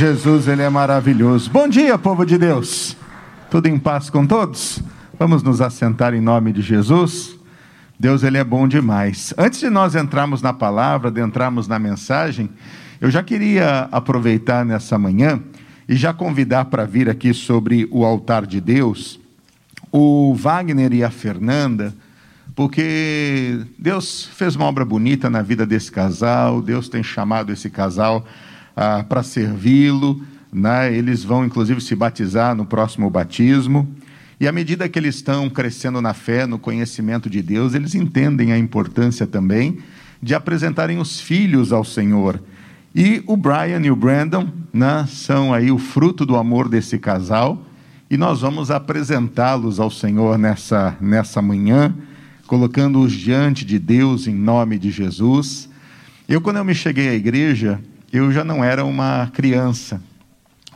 Jesus, ele é maravilhoso. Bom dia, povo de Deus. Tudo em paz com todos? Vamos nos assentar em nome de Jesus. Deus, ele é bom demais. Antes de nós entrarmos na palavra, de entrarmos na mensagem, eu já queria aproveitar nessa manhã e já convidar para vir aqui sobre o altar de Deus o Wagner e a Fernanda, porque Deus fez uma obra bonita na vida desse casal, Deus tem chamado esse casal ah, para servi-lo, né? eles vão inclusive se batizar no próximo batismo. E à medida que eles estão crescendo na fé, no conhecimento de Deus, eles entendem a importância também de apresentarem os filhos ao Senhor. E o Brian e o Brandon né, são aí o fruto do amor desse casal, e nós vamos apresentá-los ao Senhor nessa, nessa manhã, colocando-os diante de Deus em nome de Jesus. Eu, quando eu me cheguei à igreja, eu já não era uma criança.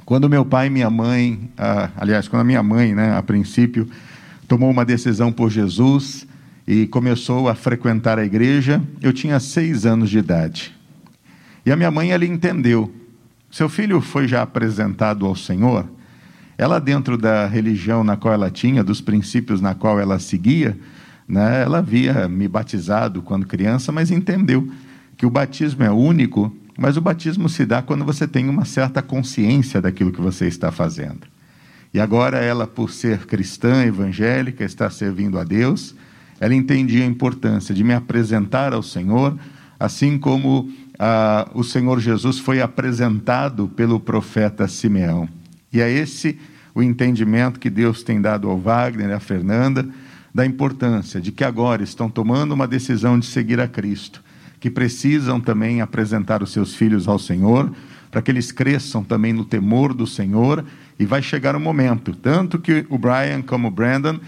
Quando meu pai e minha mãe, ah, aliás, quando a minha mãe, né, a princípio, tomou uma decisão por Jesus e começou a frequentar a igreja, eu tinha seis anos de idade. E a minha mãe, ela entendeu. Seu filho foi já apresentado ao Senhor. Ela, dentro da religião na qual ela tinha, dos princípios na qual ela seguia, né, ela havia me batizado quando criança, mas entendeu que o batismo é único mas o batismo se dá quando você tem uma certa consciência daquilo que você está fazendo. E agora ela, por ser cristã, evangélica, está servindo a Deus, ela entendia a importância de me apresentar ao Senhor, assim como ah, o Senhor Jesus foi apresentado pelo profeta Simeão. E é esse o entendimento que Deus tem dado ao Wagner e à Fernanda, da importância de que agora estão tomando uma decisão de seguir a Cristo que precisam também apresentar os seus filhos ao Senhor, para que eles cresçam também no temor do Senhor, e vai chegar o um momento, tanto que o Brian como o Brandon,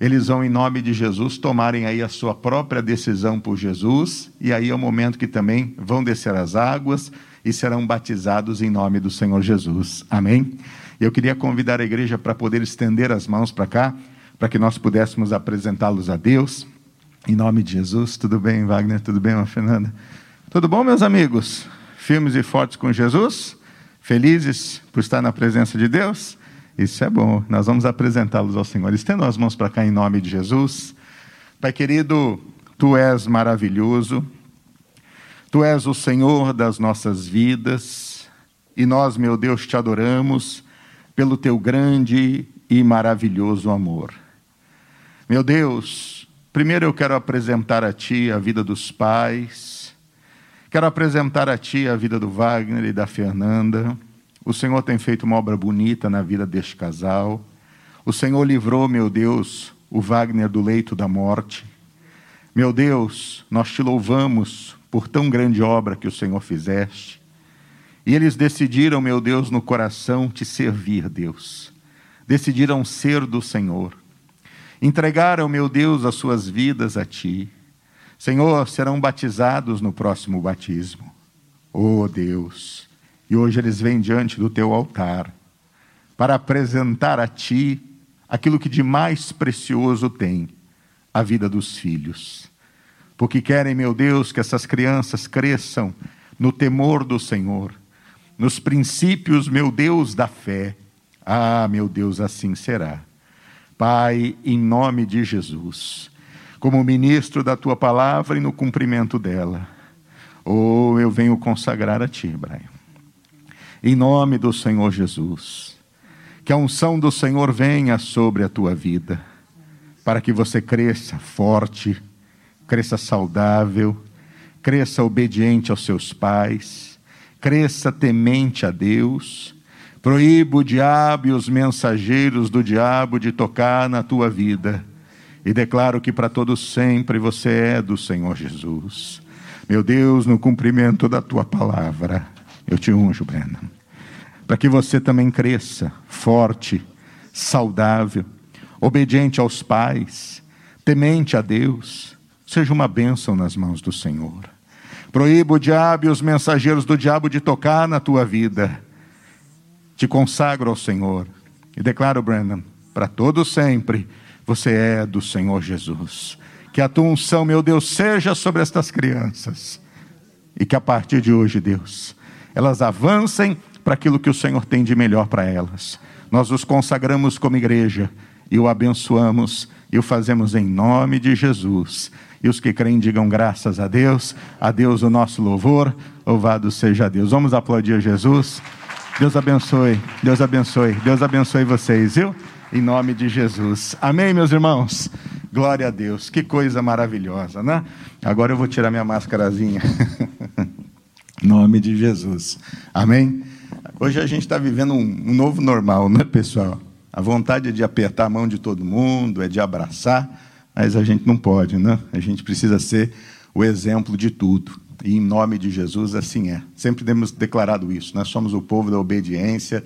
eles vão, em nome de Jesus, tomarem aí a sua própria decisão por Jesus, e aí é o momento que também vão descer as águas e serão batizados em nome do Senhor Jesus. Amém? Eu queria convidar a igreja para poder estender as mãos para cá, para que nós pudéssemos apresentá-los a Deus. Em nome de Jesus, tudo bem, Wagner? Tudo bem, Fernanda? Tudo bom, meus amigos? Firmes e fortes com Jesus? Felizes por estar na presença de Deus? Isso é bom, nós vamos apresentá-los ao Senhor. Estendam as mãos para cá em nome de Jesus. Pai querido, tu és maravilhoso, tu és o Senhor das nossas vidas, e nós, meu Deus, te adoramos pelo teu grande e maravilhoso amor. Meu Deus, Primeiro eu quero apresentar a Ti a vida dos pais, quero apresentar a Ti a vida do Wagner e da Fernanda. O Senhor tem feito uma obra bonita na vida deste casal. O Senhor livrou, meu Deus, o Wagner do leito da morte. Meu Deus, nós te louvamos por tão grande obra que o Senhor fizeste. E eles decidiram, meu Deus, no coração te servir, Deus. Decidiram ser do Senhor entregaram, meu Deus, as suas vidas a Ti. Senhor, serão batizados no próximo batismo. Oh Deus, e hoje eles vêm diante do Teu altar para apresentar a Ti aquilo que de mais precioso tem, a vida dos filhos. Porque querem, meu Deus, que essas crianças cresçam no temor do Senhor, nos princípios, meu Deus, da fé. Ah, meu Deus, assim será. Pai, em nome de Jesus, como ministro da tua palavra e no cumprimento dela, oh, eu venho consagrar a ti, Brian. Em nome do Senhor Jesus, que a unção do Senhor venha sobre a tua vida, para que você cresça forte, cresça saudável, cresça obediente aos seus pais, cresça temente a Deus Proíbo o diabo e os mensageiros do diabo de tocar na tua vida. E declaro que para todos sempre você é do Senhor Jesus. Meu Deus, no cumprimento da tua palavra, eu te unjo, Breno. Para que você também cresça forte, saudável, obediente aos pais, temente a Deus, seja uma bênção nas mãos do Senhor. Proíbo o diabo e os mensageiros do diabo de tocar na tua vida te consagro ao Senhor e declaro, Brandon, para todo sempre, você é do Senhor Jesus. Que a tua unção, meu Deus, seja sobre estas crianças. E que a partir de hoje, Deus, elas avancem para aquilo que o Senhor tem de melhor para elas. Nós os consagramos como igreja e o abençoamos e o fazemos em nome de Jesus. E os que creem digam graças a Deus, a Deus o nosso louvor, louvado seja Deus. Vamos aplaudir Jesus. Deus abençoe, Deus abençoe, Deus abençoe vocês, viu? Em nome de Jesus. Amém, meus irmãos? Glória a Deus, que coisa maravilhosa, né? Agora eu vou tirar minha máscarazinha. em nome de Jesus. Amém? Hoje a gente está vivendo um, novo normal, né, pessoal? A vontade é de apertar a mão de todo mundo, é de abraçar, mas a gente não pode, né? A gente precisa ser o exemplo de tudo. E em nome de Jesus, assim é. Sempre temos declarado isso. Nós somos o povo da obediência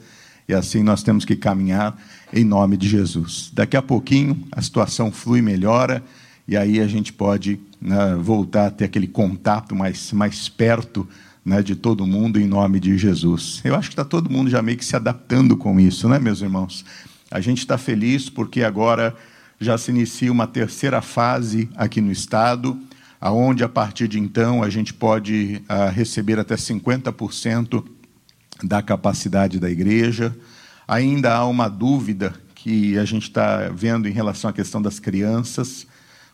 e assim nós temos que caminhar em nome de Jesus. Daqui a pouquinho a situação flui, melhora e aí a gente pode né, voltar a ter aquele contato mais, mais perto né, de todo mundo em nome de Jesus. Eu acho que está todo mundo já meio que se adaptando com isso, né, meus irmãos? A gente está feliz porque agora já se inicia uma terceira fase aqui no estado, aonde a partir de então a gente pode uh, receber até 50% da capacidade da igreja. Ainda há uma dúvida que a gente está vendo em relação à questão das crianças,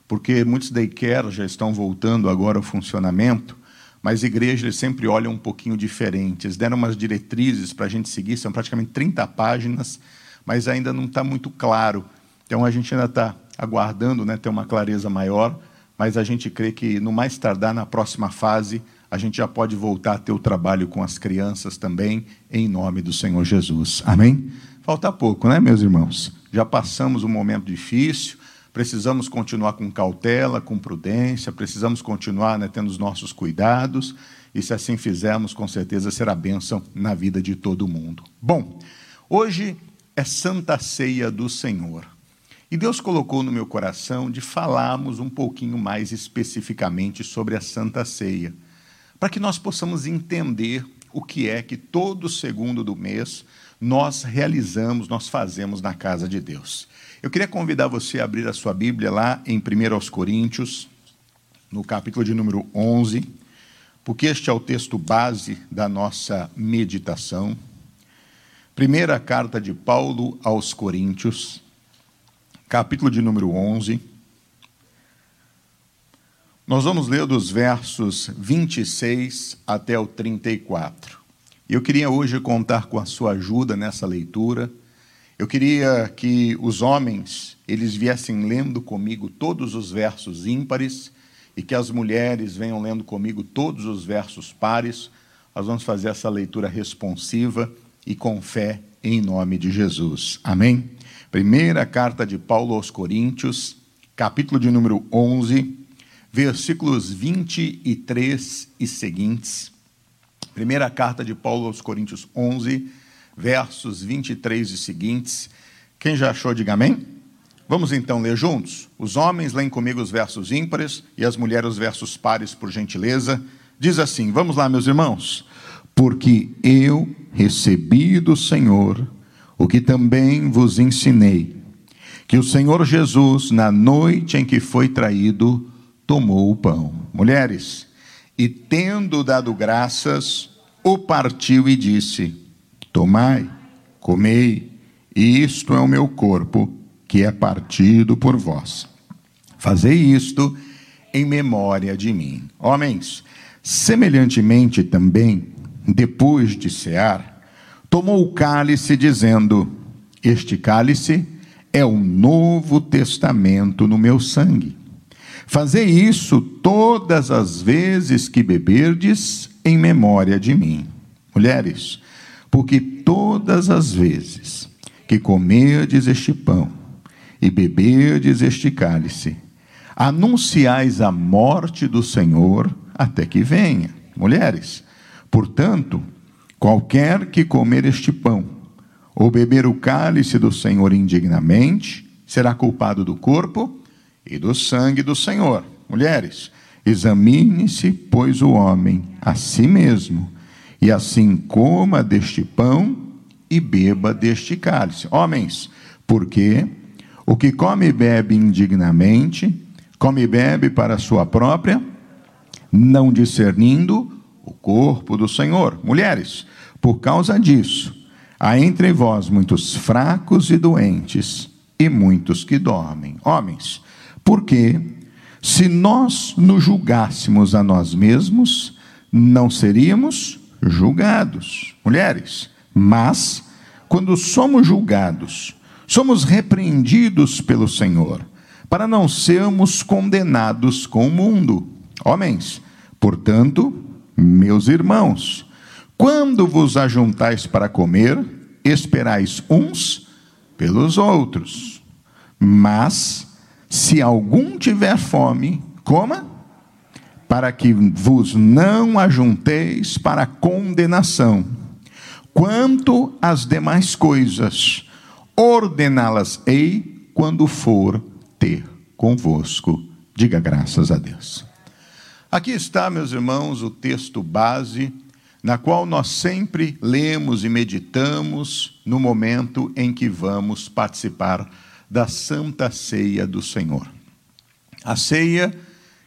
porque muitos daycare já estão voltando agora ao funcionamento, mas igrejas sempre olham um pouquinho diferente. Eles deram umas diretrizes para a gente seguir, são praticamente 30 páginas, mas ainda não está muito claro. Então a gente ainda está aguardando né, ter uma clareza maior, mas a gente crê que no mais tardar, na próxima fase, a gente já pode voltar a ter o trabalho com as crianças também, em nome do Senhor Jesus. Amém? Falta pouco, né, meus irmãos? Já passamos um momento difícil, precisamos continuar com cautela, com prudência, precisamos continuar né, tendo os nossos cuidados, e se assim fizermos, com certeza será bênção na vida de todo mundo. Bom, hoje é Santa Ceia do Senhor. E Deus colocou no meu coração de falarmos um pouquinho mais especificamente sobre a Santa Ceia, para que nós possamos entender o que é que todo segundo do mês nós realizamos, nós fazemos na casa de Deus. Eu queria convidar você a abrir a sua Bíblia lá em 1 Coríntios, no capítulo de número 11, porque este é o texto base da nossa meditação. Primeira carta de Paulo aos Coríntios, capítulo de número 11. Nós vamos ler dos versos 26 até o 34. Eu queria hoje contar com a sua ajuda nessa leitura. Eu queria que os homens, eles viessem lendo comigo todos os versos ímpares e que as mulheres venham lendo comigo todos os versos pares. Nós vamos fazer essa leitura responsiva e com fé em nome de Jesus. Amém? Primeira carta de Paulo aos Coríntios, capítulo de número 11, versículos 23 e seguintes. Primeira carta de Paulo aos Coríntios 11, versos 23 e seguintes. Quem já achou, diga amém. Vamos então ler juntos? Os homens leem comigo os versos ímpares e as mulheres os versos pares, por gentileza. Diz assim: Vamos lá, meus irmãos porque eu recebi do Senhor o que também vos ensinei, que o Senhor Jesus, na noite em que foi traído, tomou o pão. Mulheres, e tendo dado graças, o partiu e disse: Tomai, comei, e isto é o meu corpo, que é partido por vós. Fazei isto em memória de mim. Homens, semelhantemente também, depois de cear, tomou o cálice, dizendo: Este cálice é o novo testamento no meu sangue. Fazei isso todas as vezes que beberdes em memória de mim. Mulheres, porque todas as vezes que comerdes este pão e beberdes este cálice, anunciais a morte do Senhor até que venha. Mulheres, Portanto, qualquer que comer este pão ou beber o cálice do Senhor indignamente, será culpado do corpo e do sangue do Senhor. Mulheres, examine-se, pois, o homem a si mesmo, e assim coma deste pão e beba deste cálice. Homens, porque o que come e bebe indignamente, come e bebe para sua própria, não discernindo o corpo do Senhor. Mulheres, Por causa disso, há entre vós muitos fracos e doentes, e muitos que dormem. Homens, porque se nós nos julgássemos a nós mesmos, não seríamos julgados. Mulheres, mas quando somos julgados, somos repreendidos pelo Senhor, para não sermos condenados com o mundo. Homens, portanto, meus irmãos, quando vos ajuntais para comer, esperais uns pelos outros. Mas, se algum tiver fome, coma, para que vos não ajunteis para condenação. Quanto às demais coisas, ordená-las-ei quando for ter convosco. Diga graças a Deus. Aqui está, meus irmãos, o texto base, na qual nós sempre lemos e meditamos no momento em que vamos participar da Santa Ceia do Senhor. A ceia,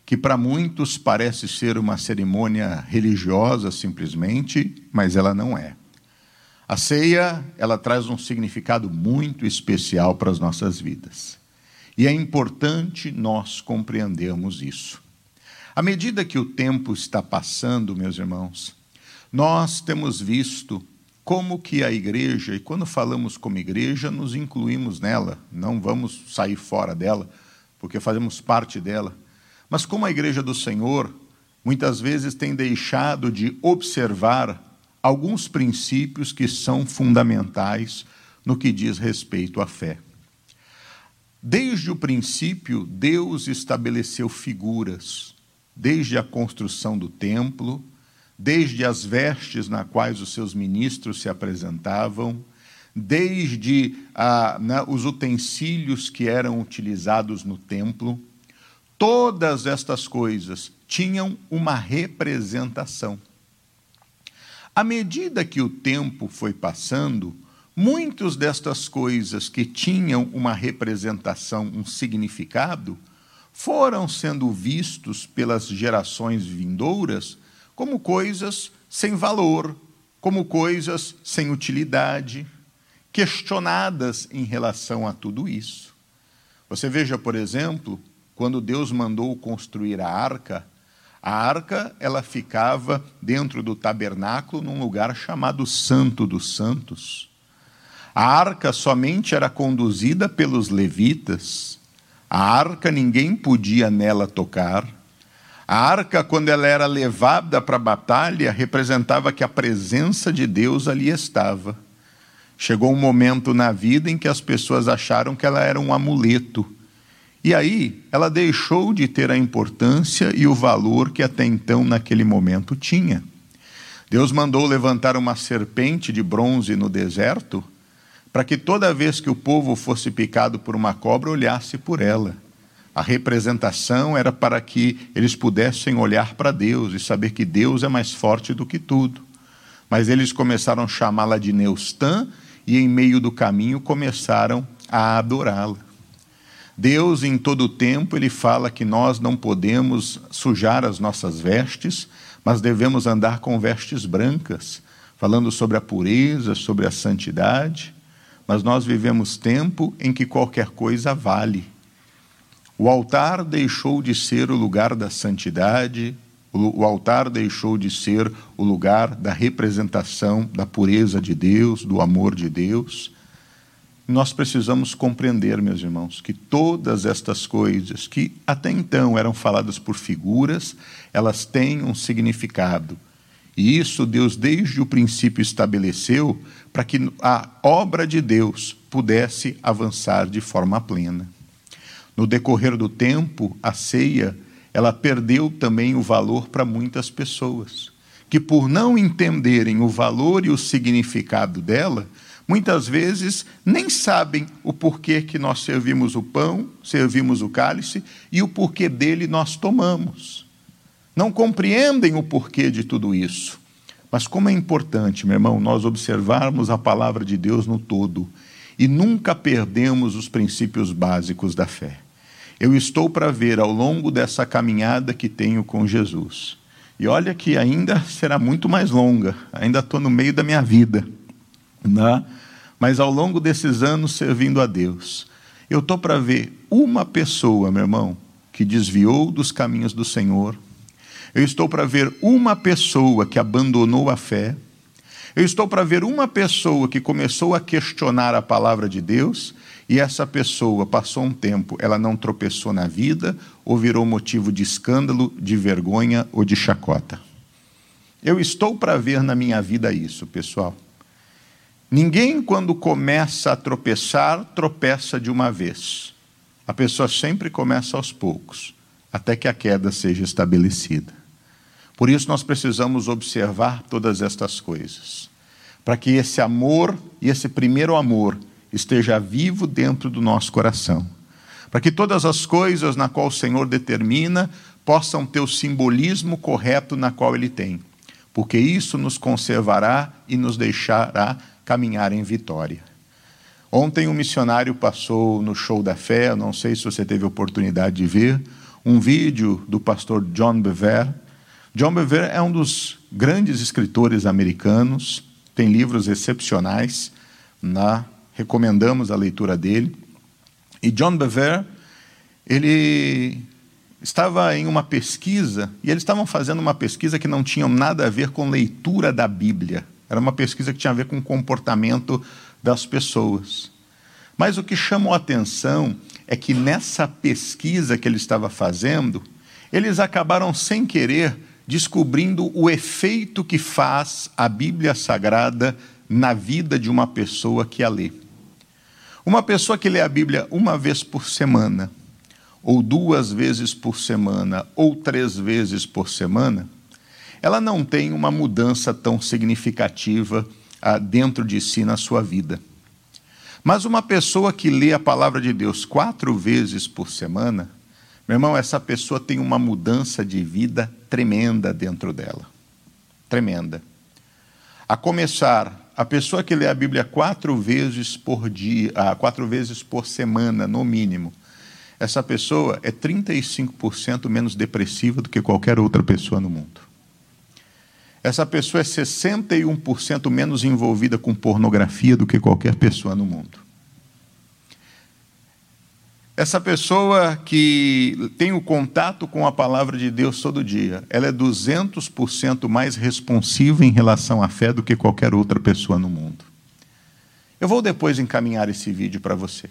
que para muitos parece ser uma cerimônia religiosa simplesmente, mas ela não é. A ceia, ela traz um significado muito especial para as nossas vidas. E é importante nós compreendermos isso. À medida que o tempo está passando, meus irmãos, nós temos visto como que a igreja, e quando falamos como igreja, nos incluímos nela, não vamos sair fora dela, porque fazemos parte dela. Mas como a igreja do Senhor muitas vezes tem deixado de observar alguns princípios que são fundamentais no que diz respeito à fé. Desde o princípio, Deus estabeleceu figuras, desde a construção do templo, desde as vestes na quais os seus ministros se apresentavam, desde né, os utensílios que eram utilizados no templo, todas estas coisas tinham uma representação. À medida que o tempo foi passando, muitas destas coisas que tinham uma representação, um significado, foram sendo vistos pelas gerações vindouras como coisas sem valor, como coisas sem utilidade, questionadas em relação a tudo isso. Você veja, por exemplo, quando Deus mandou construir a arca, a arca, ela ficava dentro do tabernáculo num lugar chamado Santo dos Santos. A arca somente era conduzida pelos levitas. A arca ninguém podia nela tocar. A arca, quando ela era levada para a batalha, representava que a presença de Deus ali estava. Chegou um momento na vida em que as pessoas acharam que ela era um amuleto e aí ela deixou de ter a importância e o valor que até então, naquele momento, tinha. Deus mandou levantar uma serpente de bronze no deserto, para que toda vez que o povo fosse picado por uma cobra, olhasse por ela. A representação era para que eles pudessem olhar para Deus e saber que Deus é mais forte do que tudo. Mas eles começaram a chamá-la de Neustã e, em meio do caminho, começaram a adorá-la. Deus, em todo o tempo, ele fala que nós não podemos sujar as nossas vestes, mas devemos andar com vestes brancas, falando sobre a pureza, sobre a santidade. Mas nós vivemos tempo em que qualquer coisa vale. O altar deixou de ser o lugar da santidade, o altar deixou de ser o lugar da representação da pureza de Deus, do amor de Deus. Nós precisamos compreender, meus irmãos, que todas estas coisas que até então eram faladas por figuras, elas têm um significado. E isso Deus, desde o princípio, estabeleceu para que a obra de Deus pudesse avançar de forma plena. No decorrer do tempo, a ceia, ela perdeu também o valor para muitas pessoas, que por não entenderem o valor e o significado dela, muitas vezes nem sabem o porquê que nós servimos o pão, servimos o cálice e o porquê dele nós tomamos. Não compreendem o porquê de tudo isso. Mas como é importante, meu irmão, nós observarmos a palavra de Deus no todo e nunca perdemos os princípios básicos da fé. Eu estou para ver ao longo dessa caminhada que tenho com Jesus E olha que ainda será muito mais longa, ainda estou no meio da minha vida. Né? Mas ao longo desses anos servindo a Deus, eu estou para ver uma pessoa, meu irmão, que desviou dos caminhos do Senhor. Eu estou para ver uma pessoa que abandonou a fé. Eu estou para ver uma pessoa que começou a questionar a palavra de Deus e essa pessoa passou um tempo, ela não tropeçou na vida ou virou motivo de escândalo, de vergonha ou de chacota. Eu estou para ver na minha vida isso, pessoal. Ninguém, quando começa a tropeçar, tropeça de uma vez. A pessoa sempre começa aos poucos, até que a queda seja estabelecida. Por isso, nós precisamos observar todas estas coisas, para que esse amor e esse primeiro amor esteja vivo dentro do nosso coração. Para que todas as coisas na qual o Senhor determina possam ter o simbolismo correto na qual Ele tem. Porque isso nos conservará e nos deixará caminhar em vitória. Ontem um missionário passou no show da fé, não sei se você teve oportunidade de ver, um vídeo do pastor John Bever. John Bever é um dos grandes escritores americanos, tem livros excepcionais na recomendamos a leitura dele. E John Bever, ele estava em uma pesquisa, e eles estavam fazendo uma pesquisa que não tinha nada a ver com leitura da Bíblia. Era uma pesquisa que tinha a ver com o comportamento das pessoas. Mas o que chamou a atenção é que nessa pesquisa que ele estava fazendo, eles acabaram sem querer descobrindo o efeito que faz a Bíblia Sagrada na vida de uma pessoa que a lê. Uma pessoa que lê a Bíblia uma vez por semana, ou duas vezes por semana, ou três vezes por semana, ela não tem uma mudança tão significativa ah, dentro de si na sua vida. Mas uma pessoa que lê a palavra de Deus quatro vezes por semana, meu irmão, essa pessoa tem uma mudança de vida tremenda dentro dela. Tremenda. A começar a pessoa que lê a Bíblia quatro vezes por dia, ah, quatro vezes por semana, no mínimo, essa pessoa é 35% menos depressiva do que qualquer outra pessoa no mundo. Essa pessoa é 61% menos envolvida com pornografia do que qualquer pessoa no mundo. Essa pessoa que tem o contato com a palavra de Deus todo dia, ela é 200% mais responsiva em relação à fé do que qualquer outra pessoa no mundo. Eu vou depois encaminhar esse vídeo para você.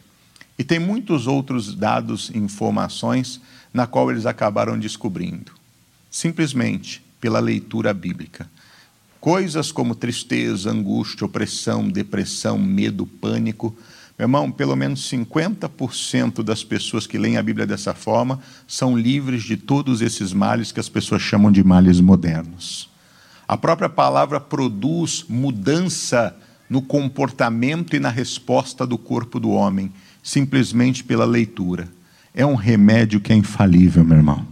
E tem muitos outros dados e informações na qual eles acabaram descobrindo, simplesmente pela leitura bíblica. Coisas como tristeza, angústia, opressão, depressão, medo, pânico, meu irmão, pelo menos 50% das pessoas que leem a Bíblia dessa forma são livres de todos esses males que as pessoas chamam de males modernos. A própria palavra produz mudança no comportamento e na resposta do corpo do homem, simplesmente pela leitura. É um remédio que é infalível, meu irmão.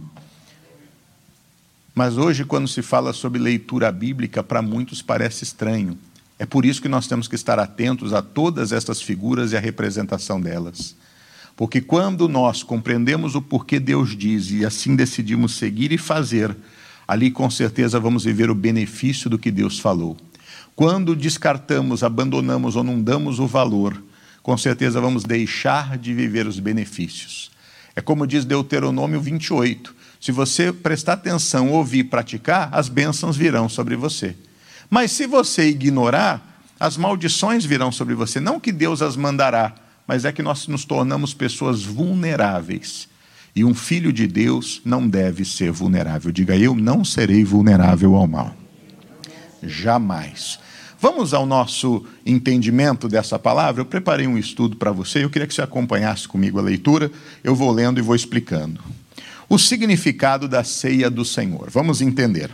Mas hoje, quando se fala sobre leitura bíblica, para muitos parece estranho. É por isso que nós temos que estar atentos a todas estas figuras e a representação delas. Porque quando nós compreendemos o porquê Deus diz e assim decidimos seguir e fazer, ali com certeza vamos viver o benefício do que Deus falou. Quando descartamos, abandonamos ou não damos o valor, com certeza vamos deixar de viver os benefícios. É como diz Deuteronômio 28. Se você prestar atenção, ouvir e praticar, as bênçãos virão sobre você. Mas se você ignorar, as maldições virão sobre você. Não que Deus as mandará, mas é que nós nos tornamos pessoas vulneráveis. E um filho de Deus não deve ser vulnerável. Diga, eu não serei vulnerável ao mal. Jamais. Vamos ao nosso entendimento dessa palavra. Eu preparei um estudo para você, eu queria que você acompanhasse comigo a leitura. Eu vou lendo e vou explicando. O significado da ceia do Senhor. Vamos entender.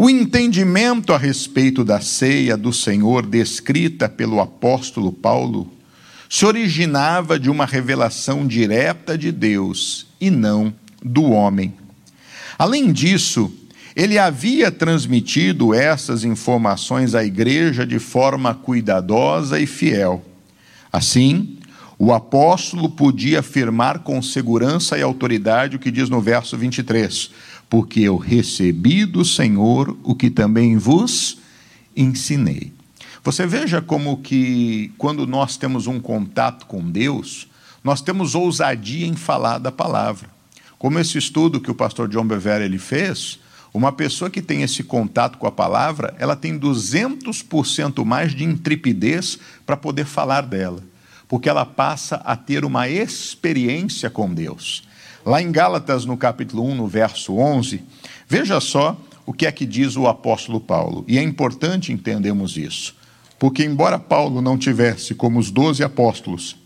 O entendimento a respeito da ceia do Senhor descrita pelo apóstolo Paulo se originava de uma revelação direta de Deus e não do homem. Além disso, ele havia transmitido essas informações à igreja de forma cuidadosa e fiel. Assim, o apóstolo podia afirmar com segurança e autoridade o que diz no verso 23: porque eu recebi do Senhor o que também vos ensinei. Você veja como que quando nós temos um contato com Deus, nós temos ousadia em falar da palavra. Como esse estudo que o pastor John Bevere ele fez, uma pessoa que tem esse contato com a palavra, ela tem 200% mais de intrepidez para poder falar dela, porque ela passa a ter uma experiência com Deus. Lá em Gálatas, no capítulo 1, no verso 11, veja só o que é que diz o apóstolo Paulo. E é importante entendermos isso, porque embora Paulo não tivesse, como os doze apóstolos,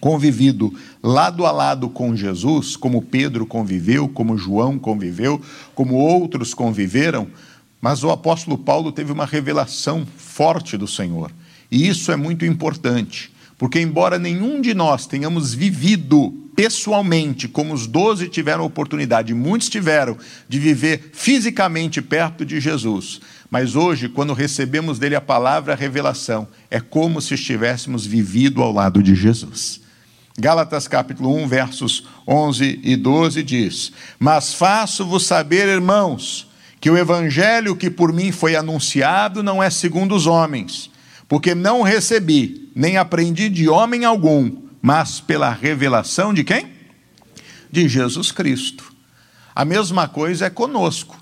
convivido lado a lado com Jesus, como Pedro conviveu, como João conviveu, como outros conviveram, mas o apóstolo Paulo teve uma revelação forte do Senhor. E isso é muito importante, porque embora nenhum de nós tenhamos vivido pessoalmente, como os doze tiveram oportunidade, muitos tiveram, de viver fisicamente perto de Jesus, mas hoje, quando recebemos dele a palavra, a revelação, é como se estivéssemos vivido ao lado de Jesus. Gálatas capítulo 1, versos 11 e 12 diz: Mas faço-vos saber, irmãos, que o evangelho que por mim foi anunciado não é segundo os homens, porque não recebi, nem aprendi de homem algum, mas pela revelação de quem? De Jesus Cristo. A mesma coisa é conosco.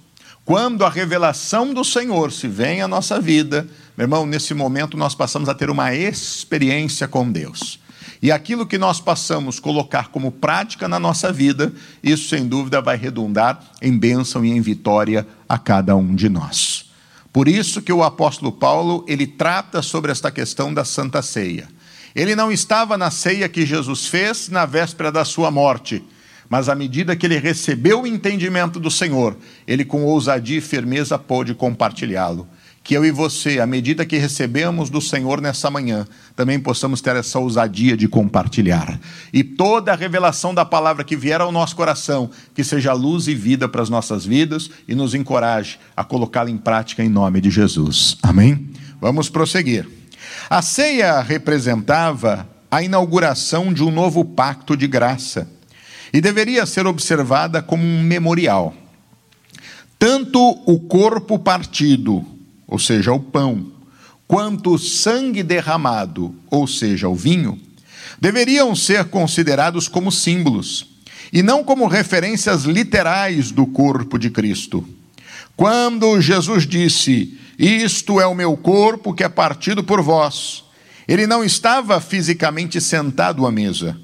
Quando a revelação do Senhor se vem à nossa vida, meu irmão, nesse momento nós passamos a ter uma experiência com Deus. E aquilo que nós passamos colocar como prática na nossa vida, isso sem dúvida vai redundar em bênção e em vitória a cada um de nós. Por isso que o apóstolo Paulo, ele trata sobre esta questão da Santa Ceia. Ele não estava na ceia que Jesus fez na véspera da sua morte, mas à medida que ele recebeu o entendimento do Senhor, ele com ousadia e firmeza pôde compartilhá-lo que eu e você, à medida que recebemos do Senhor nessa manhã, também possamos ter essa ousadia de compartilhar. E toda a revelação da palavra que vier ao nosso coração, que seja luz e vida para as nossas vidas e nos encoraje a colocá-la em prática em nome de Jesus. Amém? Vamos prosseguir. A ceia representava a inauguração de um novo pacto de graça e deveria ser observada como um memorial. Tanto o corpo partido ou seja, o pão, quanto o sangue derramado, ou seja, o vinho, deveriam ser considerados como símbolos e não como referências literais do corpo de Cristo. Quando Jesus disse: Isto é o meu corpo que é partido por vós, ele não estava fisicamente sentado à mesa.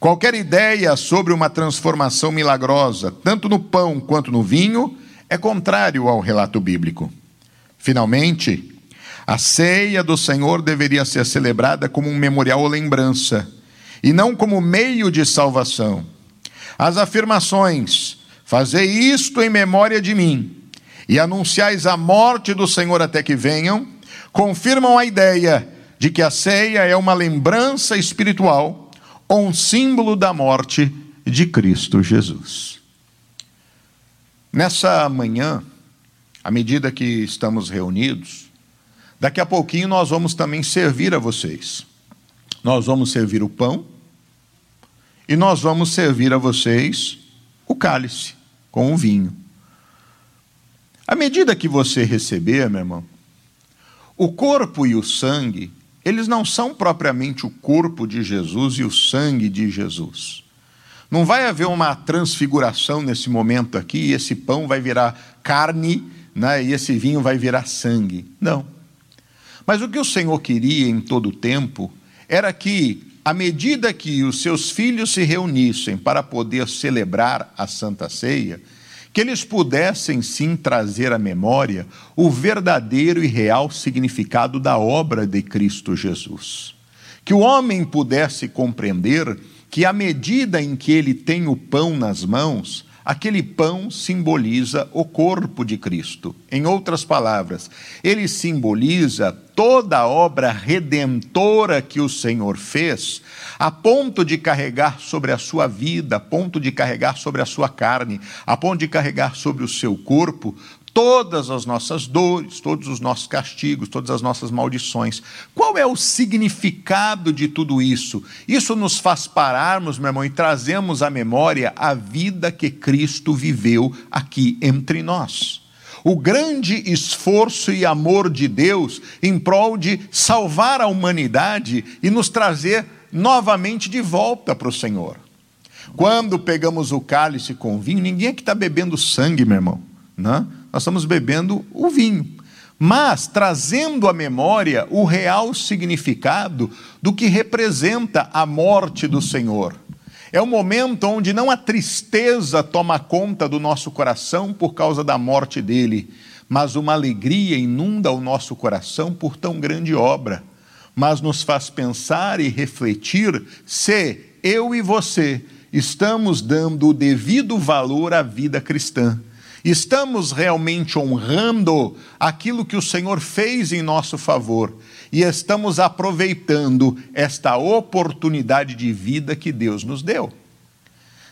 Qualquer ideia sobre uma transformação milagrosa, tanto no pão quanto no vinho, é contrário ao relato bíblico. Finalmente, a ceia do Senhor deveria ser celebrada como um memorial ou lembrança, e não como meio de salvação. As afirmações, fazei isto em memória de mim, e anunciais a morte do Senhor até que venham, confirmam a ideia de que a ceia é uma lembrança espiritual ou um símbolo da morte de Cristo Jesus. Nessa manhã, à medida que estamos reunidos, daqui a pouquinho nós vamos também servir a vocês. Nós vamos servir o pão e nós vamos servir a vocês o cálice com o vinho. À medida que você receber, meu irmão, o corpo e o sangue, eles não são propriamente o corpo de Jesus e o sangue de Jesus. Não vai haver uma transfiguração nesse momento aqui, e esse pão vai virar carne né, e esse vinho vai virar sangue. Não. Mas o que o Senhor queria em todo o tempo era que, à medida que os seus filhos se reunissem para poder celebrar a Santa Ceia, que eles pudessem sim trazer à memória o verdadeiro e real significado da obra de Cristo Jesus. Que o homem pudesse compreender que, à medida em que ele tem o pão nas mãos, Aquele pão simboliza o corpo de Cristo. Em outras palavras, ele simboliza toda a obra redentora que o Senhor fez, a ponto de carregar sobre a sua vida, a ponto de carregar sobre a sua carne, a ponto de carregar sobre o seu corpo todas as nossas dores, todos os nossos castigos, todas as nossas maldições. Qual é o significado de tudo isso? Isso nos faz pararmos, meu irmão, e trazemos à memória a vida que Cristo viveu aqui entre nós. O grande esforço e amor de Deus em prol de salvar a humanidade e nos trazer novamente de volta para o Senhor. Quando pegamos o cálice com vinho, ninguém aqui está bebendo sangue, meu irmão. Né? Nós estamos bebendo o vinho. Mas trazendo à memória o real significado do que representa a morte do Senhor. É o momento onde não a tristeza toma conta do nosso coração por causa da morte dele, mas uma alegria inunda o nosso coração por tão grande obra. Mas nos faz pensar e refletir se eu e você estamos dando o devido valor à vida cristã Estamos realmente honrando aquilo que o Senhor fez em nosso favor e estamos aproveitando esta oportunidade de vida que Deus nos deu.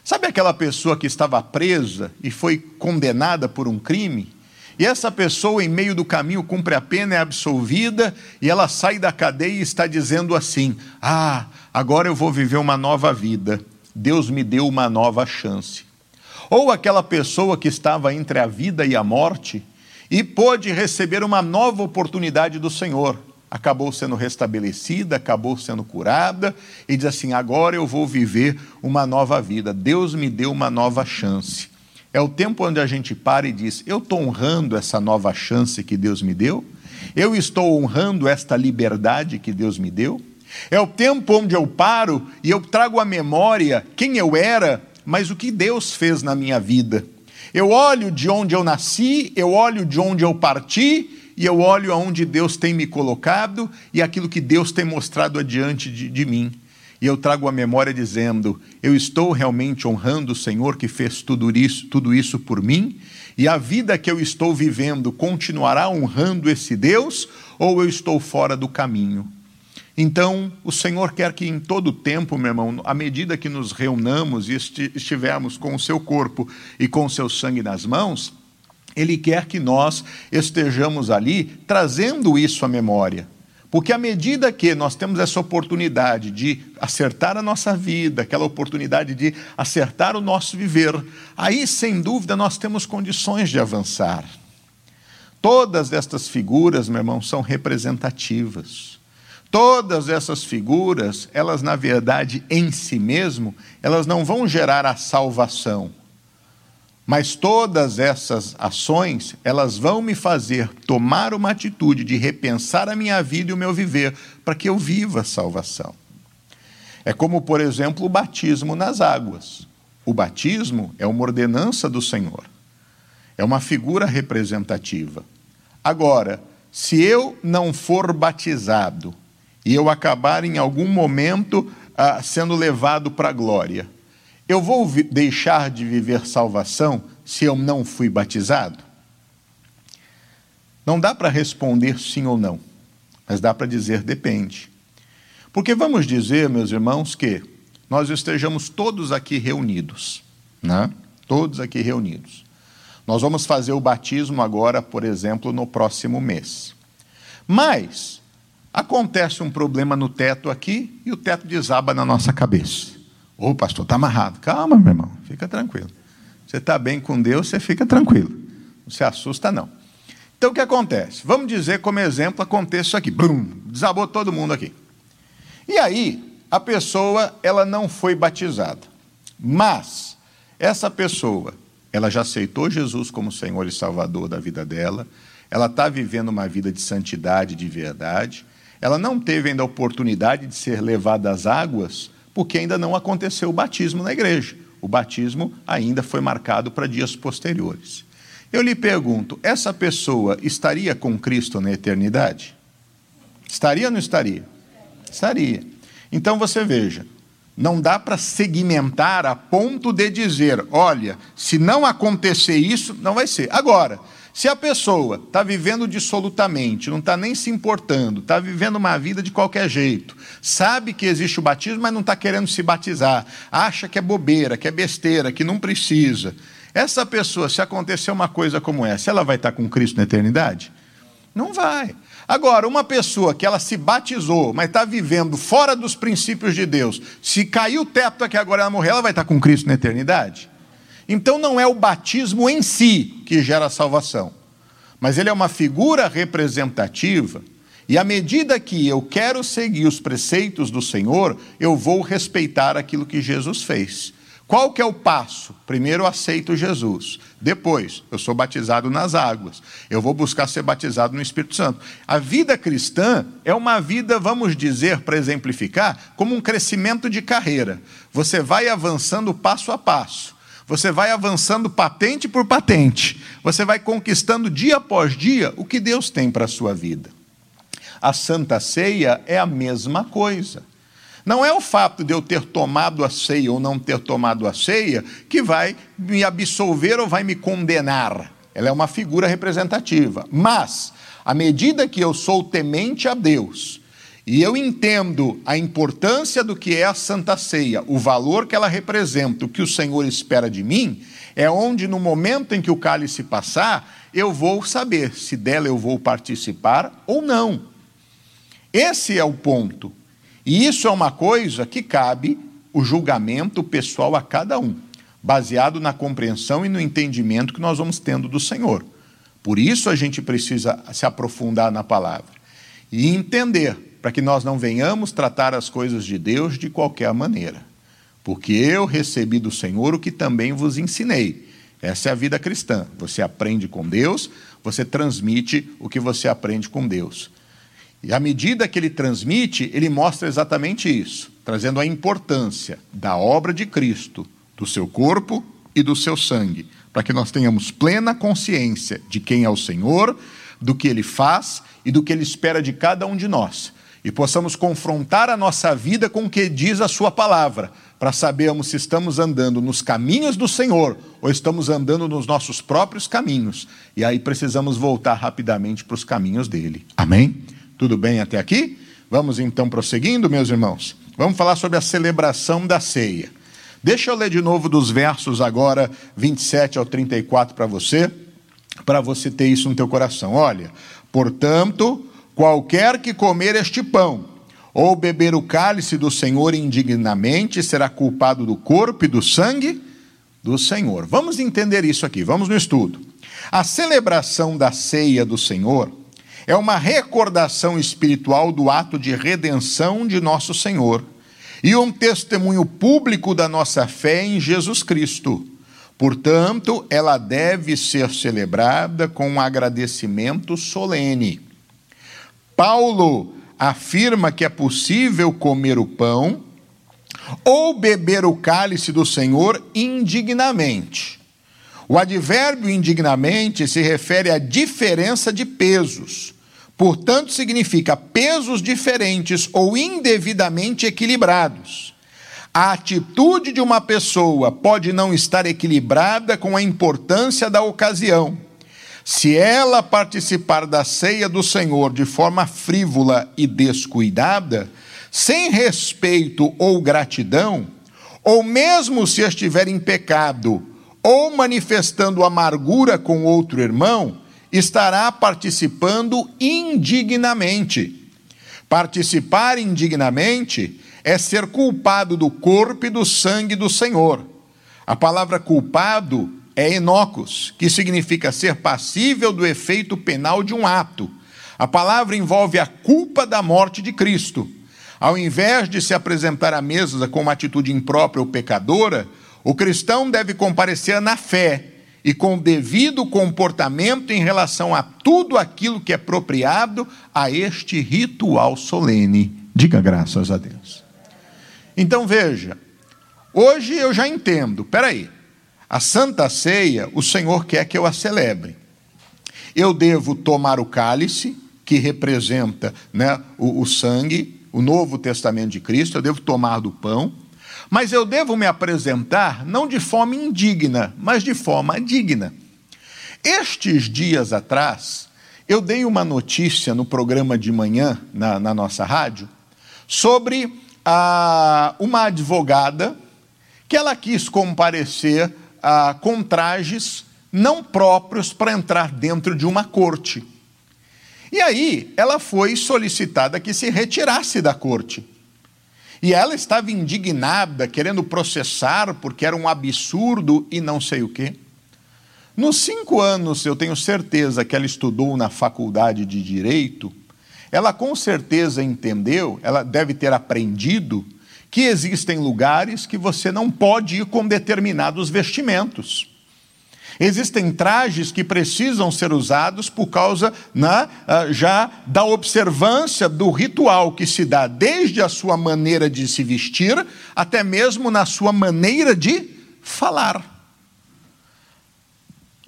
Sabe aquela pessoa que estava presa e foi condenada por um crime? E essa pessoa, em meio do caminho, cumpre a pena, é absolvida, e ela sai da cadeia e está dizendo assim: Ah, agora eu vou viver uma nova vida. Deus me deu uma nova chance. Ou aquela pessoa que estava entre a vida e a morte e pôde receber uma nova oportunidade do Senhor. Acabou sendo restabelecida, acabou sendo curada e diz assim: agora eu vou viver uma nova vida. Deus me deu uma nova chance. É o tempo onde a gente para e diz: eu estou honrando essa nova chance que Deus me deu? Eu estou honrando esta liberdade que Deus me deu? É o tempo onde eu paro e eu trago à memória quem eu era mas o que Deus fez na minha vida. Eu olho de onde eu nasci, eu olho de onde eu parti, e eu olho aonde Deus tem me colocado e aquilo que Deus tem mostrado adiante de, de mim. E eu trago a memória dizendo: eu estou realmente honrando o Senhor que fez tudo isso, tudo isso por mim, e a vida que eu estou vivendo continuará honrando esse Deus, ou eu estou fora do caminho? Então, o Senhor quer que em todo tempo, meu irmão, à medida que nos reunamos e estivermos com o seu corpo e com o seu sangue nas mãos, Ele quer que nós estejamos ali trazendo isso à memória. Porque à medida que nós temos essa oportunidade de acertar a nossa vida, aquela oportunidade de acertar o nosso viver, aí sem dúvida nós temos condições de avançar. Todas estas figuras, meu irmão, são representativas. Todas essas figuras, elas na verdade em si mesmo, elas não vão gerar a salvação. Mas todas essas ações, elas vão me fazer tomar uma atitude de repensar a minha vida e o meu viver, para que eu viva a salvação. É como, por exemplo, o batismo nas águas. O batismo é uma ordenança do Senhor. É uma figura representativa. Agora, se eu não for batizado, e eu acabar em algum momento ah, sendo levado para a glória, eu vou deixar de viver salvação se eu não fui batizado? Não dá para responder sim ou não, mas dá para dizer depende. Porque vamos dizer, meus irmãos, que nós estejamos todos aqui reunidos, né? Todos aqui reunidos. Nós vamos fazer o batismo agora, por exemplo, no próximo mês. Mas Acontece um problema no teto aqui e o teto desaba na nossa cabeça. Ô, pastor, está amarrado. Calma, meu irmão, fica tranquilo. Você está bem com Deus, você fica tranquilo. Não se assusta, não. Então, o que acontece? Vamos dizer como exemplo, acontece isso aqui. Brum, desabou todo mundo aqui. E aí, a pessoa, ela não foi batizada. Mas, essa pessoa, ela já aceitou Jesus como Senhor e Salvador da vida dela, ela está vivendo uma vida de santidade, de verdade, ela não teve ainda a oportunidade de ser levada às águas, porque ainda não aconteceu o batismo na igreja. O batismo ainda foi marcado para dias posteriores. Eu lhe pergunto: essa pessoa estaria com Cristo na eternidade? Estaria ou não estaria? Estaria. Então você veja, não dá para segmentar a ponto de dizer: olha, se não acontecer isso, não vai ser. Agora, se a pessoa está vivendo dissolutamente, não está nem se importando, está vivendo uma vida de qualquer jeito, sabe que existe o batismo, mas não está querendo se batizar, acha que é bobeira, que é besteira, que não precisa, Essa pessoa, se acontecer uma coisa como essa, ela vai estar com Cristo na eternidade? Não vai. Agora, uma pessoa que ela se batizou, mas está vivendo fora dos princípios de Deus, se cair o teto aqui agora ela morrer, ela vai estar com Cristo na eternidade? Então não é o batismo em si que gera a salvação, mas ele é uma figura representativa, e à medida que eu quero seguir os preceitos do Senhor, eu vou respeitar aquilo que Jesus fez. Qual que é o passo? Primeiro eu aceito Jesus. Depois, eu sou batizado nas águas. Eu vou buscar ser batizado no Espírito Santo. A vida cristã é uma vida, vamos dizer, para exemplificar, como um crescimento de carreira. Você vai avançando passo a passo. Você vai avançando patente por patente. Você vai conquistando dia após dia o que Deus tem para a sua vida. A Santa Ceia é a mesma coisa. Não é o fato de eu ter tomado a ceia ou não ter tomado a ceia que vai me absolver ou vai me condenar. Ela é uma figura representativa. Mas, à medida que eu sou temente a Deus e eu entendo a importância do que é a Santa Ceia, o valor que ela representa, o que o Senhor espera de mim, é onde, no momento em que o cálice passar, eu vou saber se dela eu vou participar ou não. Esse é o ponto. E isso é uma coisa que cabe o julgamento pessoal a cada um, baseado na compreensão e no entendimento que nós vamos tendo do Senhor. Por isso a gente precisa se aprofundar na palavra e entender, para que nós não venhamos tratar as coisas de Deus de qualquer maneira. Porque eu recebi do Senhor o que também vos ensinei. Essa é a vida cristã. Você aprende com Deus, você transmite o que você aprende com Deus. E à medida que ele transmite, ele mostra exatamente isso, trazendo a importância da obra de Cristo, do seu corpo e do seu sangue, para que nós tenhamos plena consciência de quem é o Senhor, do que ele faz e do que ele espera de cada um de nós. E possamos confrontar a nossa vida com o que diz a sua palavra, para sabermos se estamos andando nos caminhos do Senhor ou estamos andando nos nossos próprios caminhos. E aí precisamos voltar rapidamente para os caminhos dele. Amém? Tudo bem até aqui? Vamos então prosseguindo, meus irmãos. Vamos falar sobre a celebração da ceia. Deixa eu ler de novo dos versos agora 27 ao 34 para você, para você ter isso no teu coração. Olha, portanto, qualquer que comer este pão ou beber o cálice do Senhor indignamente será culpado do corpo e do sangue do Senhor. Vamos entender isso aqui, vamos no estudo. A celebração da ceia do Senhor é uma recordação espiritual do ato de redenção de nosso Senhor e um testemunho público da nossa fé em Jesus Cristo. Portanto, ela deve ser celebrada com um agradecimento solene. Paulo afirma que é possível comer o pão ou beber o cálice do Senhor indignamente. O advérbio indignamente se refere à diferença de pesos. Portanto, significa pesos diferentes ou indevidamente equilibrados. A atitude de uma pessoa pode não estar equilibrada com a importância da ocasião. Se ela participar da ceia do Senhor de forma frívola e descuidada, sem respeito ou gratidão, ou mesmo se estiver em pecado ou manifestando amargura com outro irmão, estará participando indignamente. Participar indignamente é ser culpado do corpo e do sangue do Senhor. A palavra culpado é enocos, que significa ser passível do efeito penal de um ato. A palavra envolve a culpa da morte de Cristo. Ao invés de se apresentar à mesa com uma atitude imprópria ou pecadora, o cristão deve comparecer na fé e com devido comportamento em relação a tudo aquilo que é apropriado a este ritual solene. Diga graças a Deus. Então veja, hoje eu já entendo, peraí, a Santa Ceia, o Senhor quer que eu a celebre. Eu devo tomar o cálice, que representa né, o, o sangue, o Novo Testamento de Cristo, eu devo tomar do pão, mas eu devo me apresentar não de forma indigna, mas de forma digna. Estes dias atrás, eu dei uma notícia no programa de manhã, na, na nossa rádio, sobre a, uma advogada que ela quis comparecer ah, com trajes não próprios para entrar dentro de uma corte. E aí ela foi solicitada que se retirasse da corte. E ela estava indignada, querendo processar, porque era um absurdo e não sei o quê. Nos cinco anos, eu tenho certeza que ela estudou na faculdade de Direito, ela com certeza entendeu, ela deve ter aprendido, que existem lugares que você não pode ir com determinados vestimentos. Existem trajes que precisam ser usados por causa né, ah, já da observância do ritual que se dá desde a sua maneira de se vestir até mesmo na sua maneira de falar.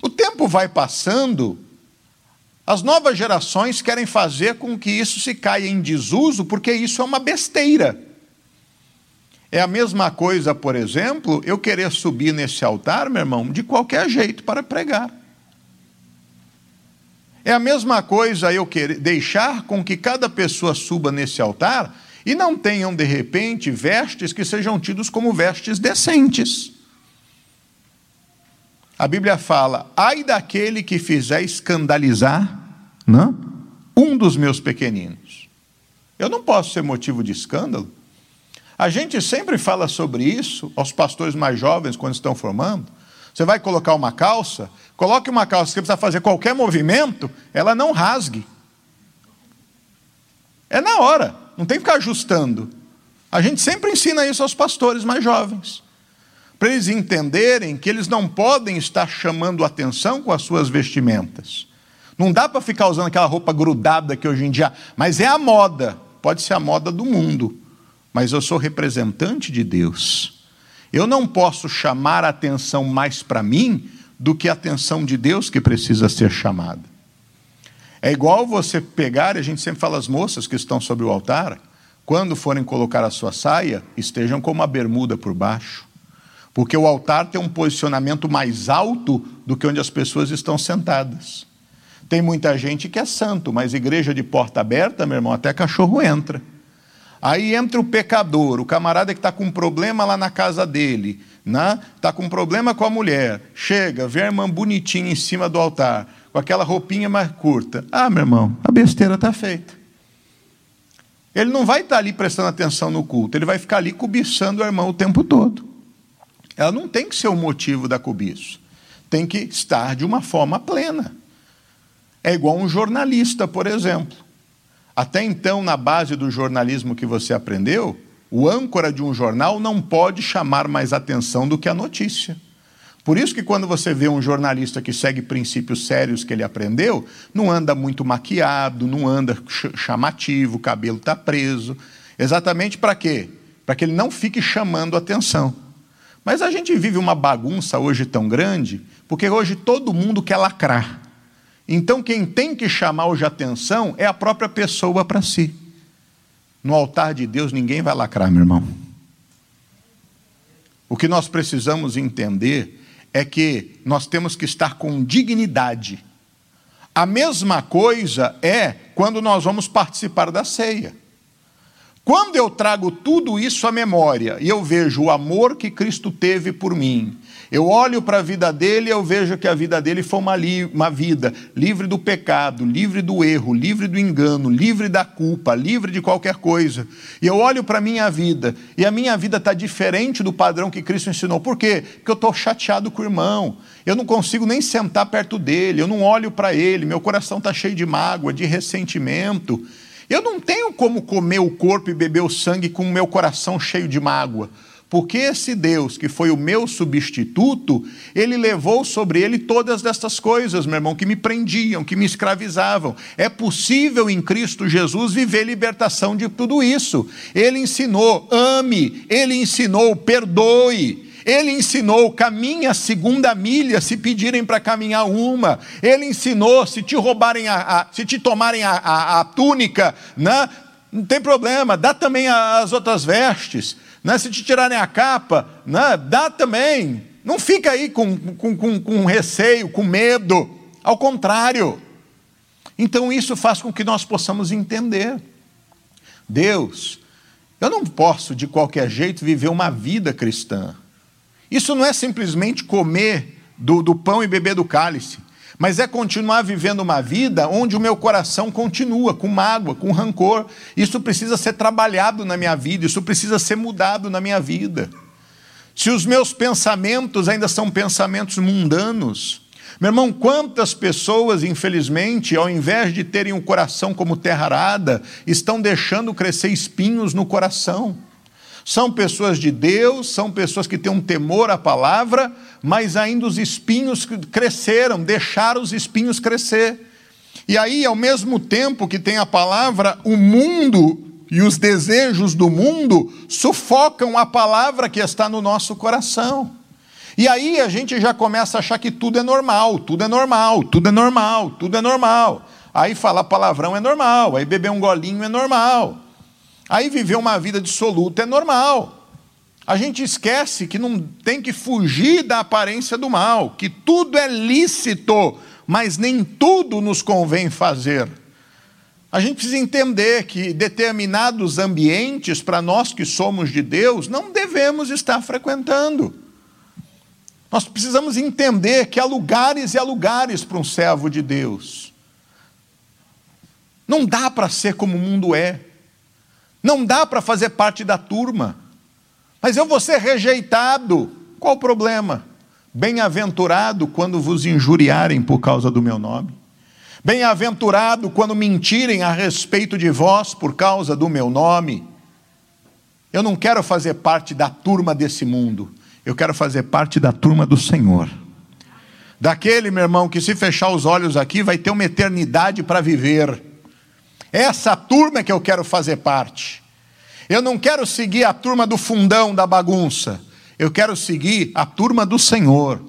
O tempo vai passando, as novas gerações querem fazer com que isso se caia em desuso, porque isso é uma besteira. É a mesma coisa, por exemplo, eu querer subir nesse altar, meu irmão, de qualquer jeito para pregar. É a mesma coisa eu querer deixar com que cada pessoa suba nesse altar e não tenham, de repente, vestes que sejam tidos como vestes decentes. A Bíblia fala: ai daquele que fizer escandalizar não? um dos meus pequeninos. Eu não posso ser motivo de escândalo. A gente sempre fala sobre isso aos pastores mais jovens quando estão formando. Você vai colocar uma calça, coloque uma calça que precisa fazer qualquer movimento, ela não rasgue. É na hora, não tem que ficar ajustando. A gente sempre ensina isso aos pastores mais jovens, para eles entenderem que eles não podem estar chamando atenção com as suas vestimentas. Não dá para ficar usando aquela roupa grudada que hoje em dia, mas é a moda, pode ser a moda do mundo mas eu sou representante de Deus. Eu não posso chamar a atenção mais para mim do que a atenção de Deus que precisa ser chamada. É igual você pegar, e a gente sempre fala às moças que estão sobre o altar, quando forem colocar a sua saia, estejam com uma bermuda por baixo. Porque o altar tem um posicionamento mais alto do que onde as pessoas estão sentadas. Tem muita gente que é santo, mas igreja de porta aberta, meu irmão, até cachorro entra. Aí entra o pecador, o camarada que está com um problema lá na casa dele, né? está com um problema com a mulher, chega, vê a irmã bonitinha em cima do altar, com aquela roupinha mais curta. Ah, meu irmão, a besteira está feita. Ele não vai estar tá ali prestando atenção no culto, ele vai ficar ali cobiçando o irmão o tempo todo. Ela não tem que ser o motivo da cobiça, tem que estar de uma forma plena. É igual um jornalista, por exemplo. Até então, na base do jornalismo que você aprendeu, o âncora de um jornal não pode chamar mais atenção do que a notícia. Por isso que quando você vê um jornalista que segue princípios sérios que ele aprendeu, não anda muito maquiado, não anda chamativo, o cabelo está preso. Exatamente para quê? Para que ele não fique chamando atenção. Mas a gente vive uma bagunça hoje tão grande, porque hoje todo mundo quer lacrar. Então, quem tem que chamar hoje a atenção é a própria pessoa para si. No altar de Deus, ninguém vai lacrar, meu irmão. O que nós precisamos entender é que nós temos que estar com dignidade. A mesma coisa é quando nós vamos participar da ceia. Quando eu trago tudo isso à memória e eu vejo o amor que Cristo teve por mim, eu olho para a vida dele e eu vejo que a vida dele foi uma, li uma vida livre do pecado, livre do erro, livre do engano, livre da culpa, livre de qualquer coisa. E eu olho para a minha vida e a minha vida está diferente do padrão que Cristo ensinou. Por quê? Porque eu estou chateado com o irmão. Eu não consigo nem sentar perto dele, eu não olho para ele, meu coração está cheio de mágoa, de ressentimento. Eu não tenho como comer o corpo e beber o sangue com o meu coração cheio de mágoa. Porque esse Deus, que foi o meu substituto, ele levou sobre ele todas estas coisas, meu irmão, que me prendiam, que me escravizavam. É possível em Cristo Jesus viver libertação de tudo isso. Ele ensinou, ame, ele ensinou, perdoe. Ele ensinou, caminha a segunda milha se pedirem para caminhar uma. Ele ensinou, se te roubarem a, a se te tomarem a, a, a túnica, né? não tem problema, dá também as outras vestes. Né? Se te tirarem a capa, né? dá também. Não fica aí com, com, com, com receio, com medo. Ao contrário. Então isso faz com que nós possamos entender. Deus, eu não posso de qualquer jeito viver uma vida cristã. Isso não é simplesmente comer do, do pão e beber do cálice, mas é continuar vivendo uma vida onde o meu coração continua com mágoa, com rancor. Isso precisa ser trabalhado na minha vida, isso precisa ser mudado na minha vida. Se os meus pensamentos ainda são pensamentos mundanos, meu irmão, quantas pessoas, infelizmente, ao invés de terem um coração como terra arada, estão deixando crescer espinhos no coração? São pessoas de Deus, são pessoas que têm um temor à palavra, mas ainda os espinhos cresceram, deixaram os espinhos crescer. E aí, ao mesmo tempo que tem a palavra, o mundo e os desejos do mundo sufocam a palavra que está no nosso coração. E aí a gente já começa a achar que tudo é normal, tudo é normal, tudo é normal, tudo é normal. Aí falar palavrão é normal, aí beber um golinho é normal. Aí viver uma vida dissoluta é normal. A gente esquece que não tem que fugir da aparência do mal, que tudo é lícito, mas nem tudo nos convém fazer. A gente precisa entender que determinados ambientes, para nós que somos de Deus, não devemos estar frequentando. Nós precisamos entender que há lugares e há lugares para um servo de Deus. Não dá para ser como o mundo é. Não dá para fazer parte da turma. Mas eu vou ser rejeitado. Qual o problema? Bem-aventurado quando vos injuriarem por causa do meu nome. Bem-aventurado quando mentirem a respeito de vós por causa do meu nome. Eu não quero fazer parte da turma desse mundo. Eu quero fazer parte da turma do Senhor. Daquele, meu irmão, que se fechar os olhos aqui vai ter uma eternidade para viver. Essa turma é que eu quero fazer parte. Eu não quero seguir a turma do fundão da bagunça. Eu quero seguir a turma do Senhor.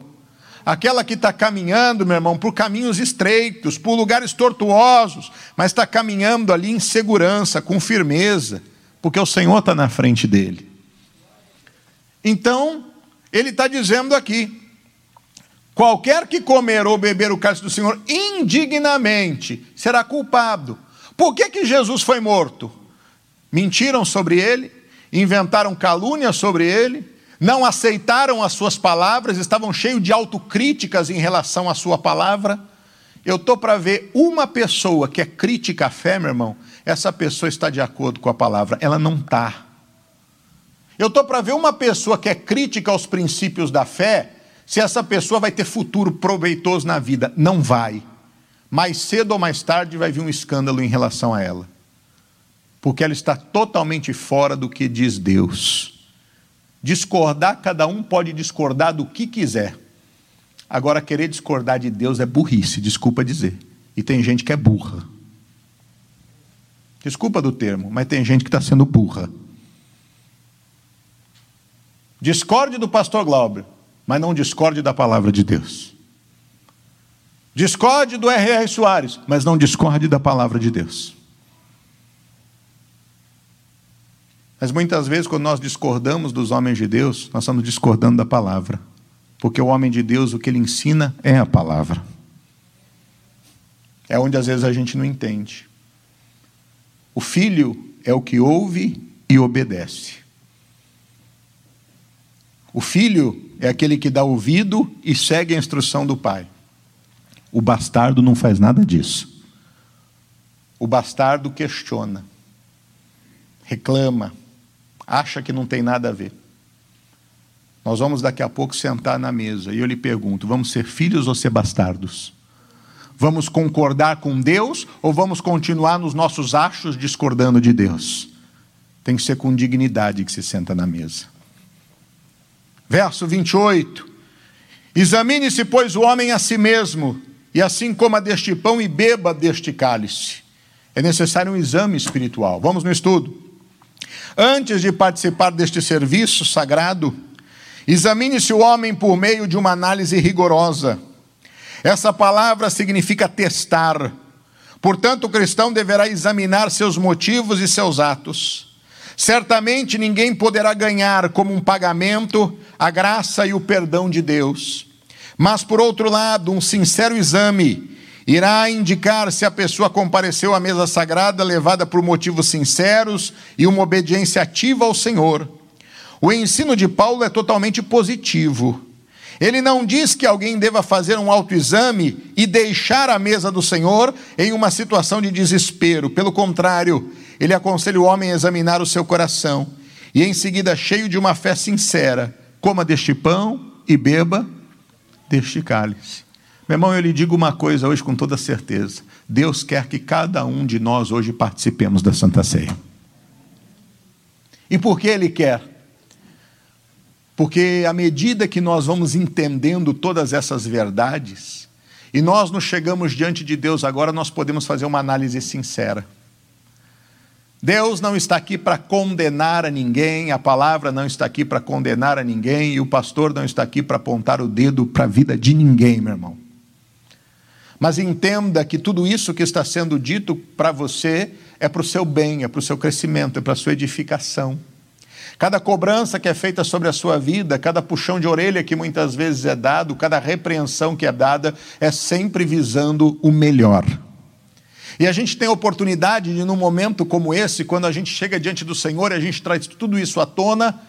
Aquela que está caminhando, meu irmão, por caminhos estreitos, por lugares tortuosos, mas está caminhando ali em segurança, com firmeza, porque o Senhor está na frente dele. Então, ele está dizendo aqui: qualquer que comer ou beber o cálice do Senhor indignamente será culpado. Por que, que Jesus foi morto? Mentiram sobre ele, inventaram calúnias sobre ele, não aceitaram as suas palavras, estavam cheios de autocríticas em relação à sua palavra. Eu estou para ver uma pessoa que é crítica à fé, meu irmão, essa pessoa está de acordo com a palavra, ela não está. Eu estou para ver uma pessoa que é crítica aos princípios da fé, se essa pessoa vai ter futuro proveitoso na vida. Não vai. Mais cedo ou mais tarde vai vir um escândalo em relação a ela. Porque ela está totalmente fora do que diz Deus. Discordar, cada um pode discordar do que quiser. Agora, querer discordar de Deus é burrice, desculpa dizer. E tem gente que é burra. Desculpa do termo, mas tem gente que está sendo burra. Discorde do pastor Glauber, mas não discorde da palavra de Deus. Discorde do R.R. Soares, mas não discorde da palavra de Deus. Mas muitas vezes, quando nós discordamos dos homens de Deus, nós estamos discordando da palavra. Porque o homem de Deus, o que ele ensina é a palavra. É onde às vezes a gente não entende. O filho é o que ouve e obedece. O filho é aquele que dá ouvido e segue a instrução do pai. O bastardo não faz nada disso. O bastardo questiona, reclama, acha que não tem nada a ver. Nós vamos daqui a pouco sentar na mesa e eu lhe pergunto: vamos ser filhos ou ser bastardos? Vamos concordar com Deus ou vamos continuar nos nossos achos discordando de Deus? Tem que ser com dignidade que se senta na mesa. Verso 28. Examine-se, pois, o homem a si mesmo, e assim coma deste pão e beba deste cálice. É necessário um exame espiritual. Vamos no estudo. Antes de participar deste serviço sagrado, examine-se o homem por meio de uma análise rigorosa. Essa palavra significa testar. Portanto, o cristão deverá examinar seus motivos e seus atos. Certamente ninguém poderá ganhar como um pagamento a graça e o perdão de Deus. Mas, por outro lado, um sincero exame irá indicar se a pessoa compareceu à mesa sagrada levada por motivos sinceros e uma obediência ativa ao Senhor. O ensino de Paulo é totalmente positivo. Ele não diz que alguém deva fazer um autoexame e deixar a mesa do Senhor em uma situação de desespero. Pelo contrário, ele aconselha o homem a examinar o seu coração e, em seguida, cheio de uma fé sincera, coma deste pão e beba deste cálice. Meu irmão, eu lhe digo uma coisa hoje com toda certeza: Deus quer que cada um de nós hoje participemos da Santa Ceia. E por que Ele quer? Porque à medida que nós vamos entendendo todas essas verdades, e nós nos chegamos diante de Deus agora, nós podemos fazer uma análise sincera. Deus não está aqui para condenar a ninguém, a palavra não está aqui para condenar a ninguém, e o pastor não está aqui para apontar o dedo para a vida de ninguém, meu irmão. Mas entenda que tudo isso que está sendo dito para você é para o seu bem, é para o seu crescimento, é para a sua edificação. Cada cobrança que é feita sobre a sua vida, cada puxão de orelha que muitas vezes é dado, cada repreensão que é dada, é sempre visando o melhor. E a gente tem a oportunidade de, num momento como esse, quando a gente chega diante do Senhor e a gente traz tudo isso à tona,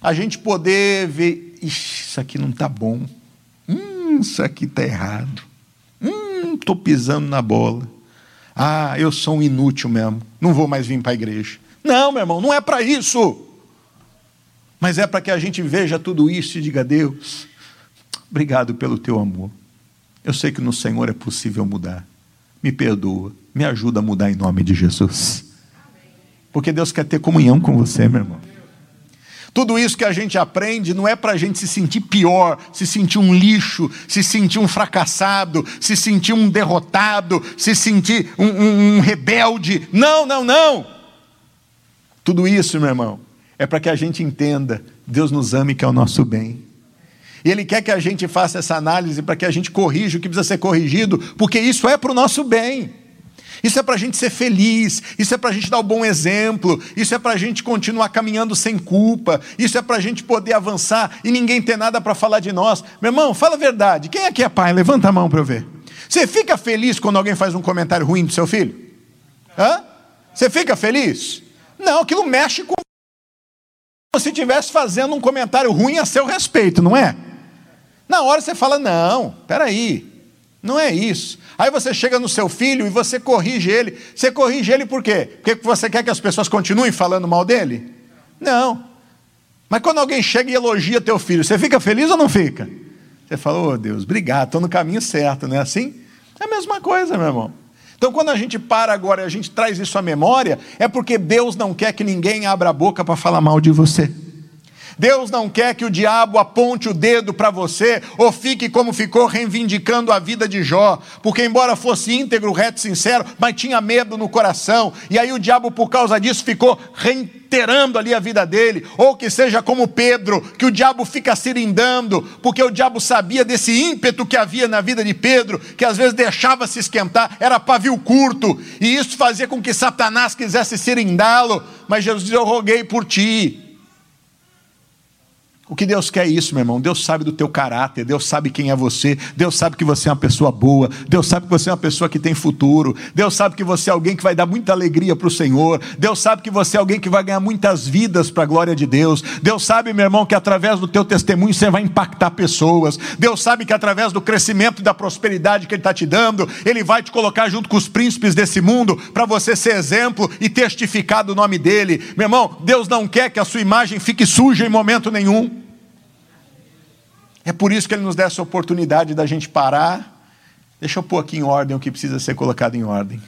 a gente poder ver: isso aqui não está bom, hum, isso aqui está errado, hum, estou pisando na bola. Ah, eu sou um inútil mesmo, não vou mais vir para a igreja. Não, meu irmão, não é para isso mas é para que a gente veja tudo isso e diga: Deus, obrigado pelo teu amor. Eu sei que no Senhor é possível mudar. Me perdoa, me ajuda a mudar em nome de Jesus. Porque Deus quer ter comunhão com você, meu irmão. Tudo isso que a gente aprende não é para a gente se sentir pior, se sentir um lixo, se sentir um fracassado, se sentir um derrotado, se sentir um, um, um rebelde. Não, não, não. Tudo isso, meu irmão, é para que a gente entenda, Deus nos ame que é o nosso bem. E Ele quer que a gente faça essa análise para que a gente corrija o que precisa ser corrigido, porque isso é para o nosso bem. Isso é para a gente ser feliz, isso é para a gente dar o um bom exemplo, isso é para a gente continuar caminhando sem culpa, isso é para a gente poder avançar e ninguém ter nada para falar de nós. Meu irmão, fala a verdade. Quem aqui é pai? Levanta a mão para eu ver. Você fica feliz quando alguém faz um comentário ruim do seu filho? Hã? Você fica feliz? Não, aquilo mexe com se estivesse fazendo um comentário ruim a seu respeito, não é? Na hora você fala, não, peraí, não é isso. Aí você chega no seu filho e você corrige ele. Você corrige ele por quê? Porque você quer que as pessoas continuem falando mal dele? Não. Mas quando alguém chega e elogia teu filho, você fica feliz ou não fica? Você fala, oh Deus, obrigado, estou no caminho certo, não é assim? É a mesma coisa, meu irmão. Então, quando a gente para agora e a gente traz isso à memória, é porque Deus não quer que ninguém abra a boca para falar mal de você. Deus não quer que o diabo aponte o dedo para você ou fique como ficou reivindicando a vida de Jó, porque embora fosse íntegro, reto, sincero, mas tinha medo no coração, e aí o diabo por causa disso ficou reiterando ali a vida dele, ou que seja como Pedro, que o diabo fica cirindando, porque o diabo sabia desse ímpeto que havia na vida de Pedro, que às vezes deixava se esquentar, era pavio curto, e isso fazia com que Satanás quisesse cirindá-lo, mas Jesus disse: Eu roguei por ti. O que Deus quer é isso, meu irmão. Deus sabe do teu caráter, Deus sabe quem é você, Deus sabe que você é uma pessoa boa, Deus sabe que você é uma pessoa que tem futuro, Deus sabe que você é alguém que vai dar muita alegria para o Senhor, Deus sabe que você é alguém que vai ganhar muitas vidas para a glória de Deus, Deus sabe, meu irmão, que através do teu testemunho você vai impactar pessoas, Deus sabe que através do crescimento e da prosperidade que Ele está te dando, Ele vai te colocar junto com os príncipes desse mundo para você ser exemplo e testificar do nome dEle. Meu irmão, Deus não quer que a sua imagem fique suja em momento nenhum. É por isso que ele nos dá essa oportunidade da gente parar. Deixa eu pôr aqui em ordem o que precisa ser colocado em ordem.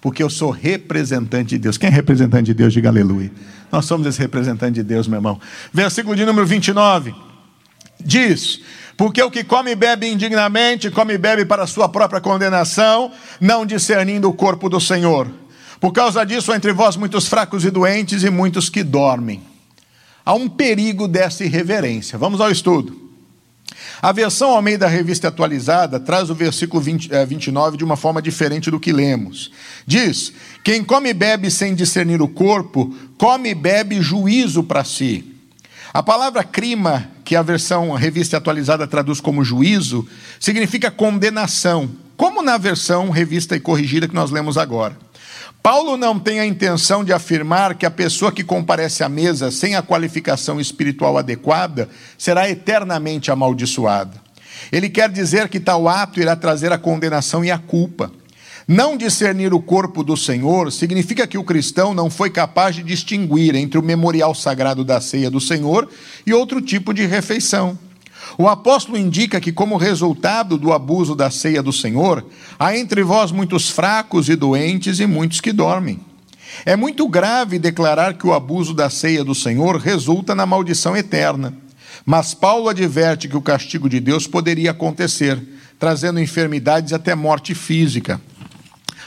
Porque eu sou representante de Deus. Quem é representante de Deus? Diga aleluia. Nós somos esse representante de Deus, meu irmão. Versículo de número 29. Diz: Porque o que come e bebe indignamente, come e bebe para sua própria condenação, não discernindo o corpo do Senhor. Por causa disso, entre vós muitos fracos e doentes e muitos que dormem. Há um perigo dessa irreverência. Vamos ao estudo. A versão ao meio da revista atualizada traz o versículo 20, eh, 29 de uma forma diferente do que lemos. Diz: Quem come e bebe sem discernir o corpo, come e bebe juízo para si. A palavra crima, que a versão revista atualizada traduz como juízo, significa condenação, como na versão revista e corrigida que nós lemos agora. Paulo não tem a intenção de afirmar que a pessoa que comparece à mesa sem a qualificação espiritual adequada será eternamente amaldiçoada. Ele quer dizer que tal ato irá trazer a condenação e a culpa. Não discernir o corpo do Senhor significa que o cristão não foi capaz de distinguir entre o memorial sagrado da ceia do Senhor e outro tipo de refeição. O apóstolo indica que, como resultado do abuso da ceia do Senhor, há entre vós muitos fracos e doentes e muitos que dormem. É muito grave declarar que o abuso da ceia do Senhor resulta na maldição eterna. Mas Paulo adverte que o castigo de Deus poderia acontecer, trazendo enfermidades até morte física.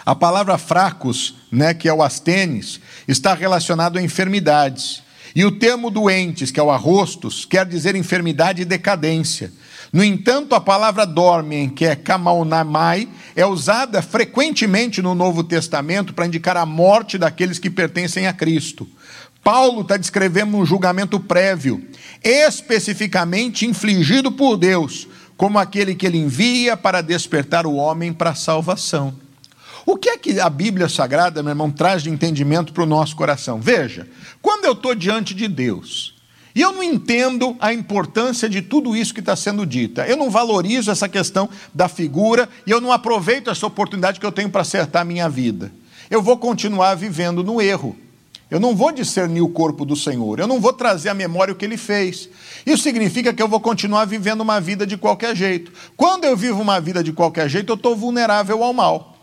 A palavra fracos, né, que é o astênis, está relacionado a enfermidades. E o termo doentes, que é o arrostos, quer dizer enfermidade e decadência. No entanto, a palavra dormem, que é kamaunamai, é usada frequentemente no Novo Testamento para indicar a morte daqueles que pertencem a Cristo. Paulo está descrevendo um julgamento prévio, especificamente infligido por Deus, como aquele que ele envia para despertar o homem para a salvação. O que é que a Bíblia Sagrada, meu irmão, traz de entendimento para o nosso coração? Veja, quando eu estou diante de Deus e eu não entendo a importância de tudo isso que está sendo dito, eu não valorizo essa questão da figura e eu não aproveito essa oportunidade que eu tenho para acertar a minha vida, eu vou continuar vivendo no erro. Eu não vou discernir o corpo do Senhor, eu não vou trazer à memória o que ele fez. Isso significa que eu vou continuar vivendo uma vida de qualquer jeito. Quando eu vivo uma vida de qualquer jeito, eu estou vulnerável ao mal.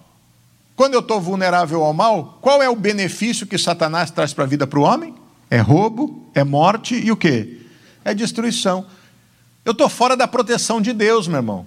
Quando eu estou vulnerável ao mal, qual é o benefício que Satanás traz para a vida para o homem? É roubo, é morte e o quê? É destruição. Eu estou fora da proteção de Deus, meu irmão.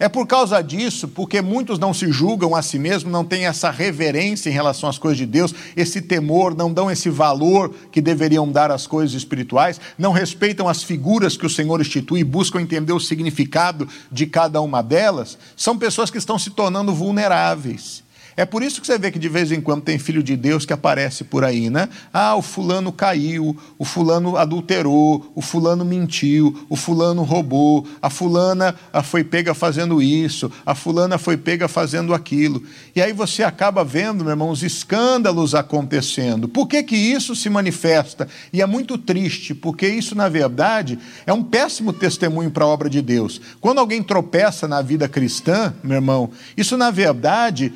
É por causa disso, porque muitos não se julgam a si mesmos, não têm essa reverência em relação às coisas de Deus, esse temor, não dão esse valor que deveriam dar às coisas espirituais, não respeitam as figuras que o Senhor institui e buscam entender o significado de cada uma delas, são pessoas que estão se tornando vulneráveis. É por isso que você vê que de vez em quando tem filho de Deus que aparece por aí, né? Ah, o fulano caiu, o fulano adulterou, o fulano mentiu, o fulano roubou, a fulana ah, foi pega fazendo isso, a fulana foi pega fazendo aquilo. E aí você acaba vendo, meu irmão, os escândalos acontecendo. Por que, que isso se manifesta? E é muito triste, porque isso, na verdade, é um péssimo testemunho para a obra de Deus. Quando alguém tropeça na vida cristã, meu irmão, isso, na verdade,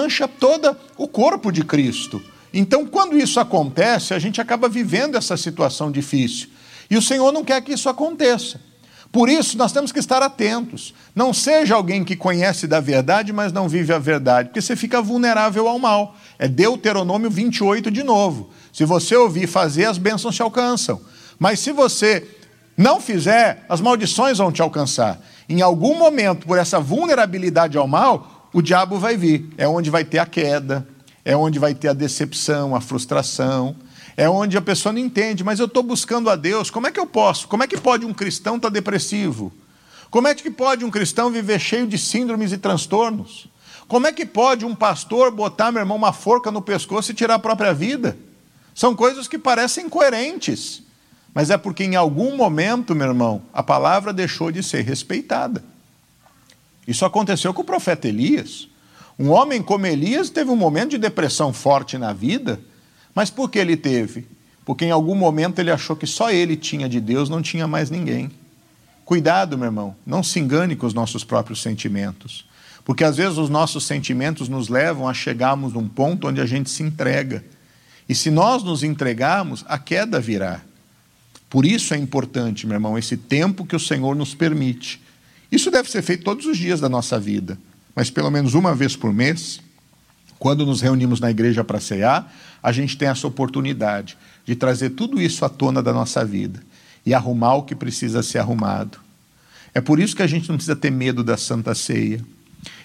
mancha todo o corpo de Cristo. Então, quando isso acontece, a gente acaba vivendo essa situação difícil. E o Senhor não quer que isso aconteça. Por isso, nós temos que estar atentos. Não seja alguém que conhece da verdade, mas não vive a verdade, porque você fica vulnerável ao mal. É Deuteronômio 28 de novo. Se você ouvir fazer, as bênçãos te alcançam. Mas se você não fizer, as maldições vão te alcançar. Em algum momento, por essa vulnerabilidade ao mal, o diabo vai vir. É onde vai ter a queda, é onde vai ter a decepção, a frustração, é onde a pessoa não entende, mas eu estou buscando a Deus, como é que eu posso? Como é que pode um cristão estar tá depressivo? Como é que pode um cristão viver cheio de síndromes e transtornos? Como é que pode um pastor botar, meu irmão, uma forca no pescoço e tirar a própria vida? São coisas que parecem coerentes, mas é porque em algum momento, meu irmão, a palavra deixou de ser respeitada. Isso aconteceu com o profeta Elias. Um homem como Elias teve um momento de depressão forte na vida, mas por que ele teve? Porque em algum momento ele achou que só ele tinha de Deus, não tinha mais ninguém. Cuidado, meu irmão, não se engane com os nossos próprios sentimentos. Porque às vezes os nossos sentimentos nos levam a chegarmos num ponto onde a gente se entrega. E se nós nos entregarmos, a queda virá. Por isso é importante, meu irmão, esse tempo que o Senhor nos permite isso deve ser feito todos os dias da nossa vida, mas pelo menos uma vez por mês, quando nos reunimos na igreja para cear, a gente tem essa oportunidade de trazer tudo isso à tona da nossa vida e arrumar o que precisa ser arrumado. É por isso que a gente não precisa ter medo da Santa Ceia.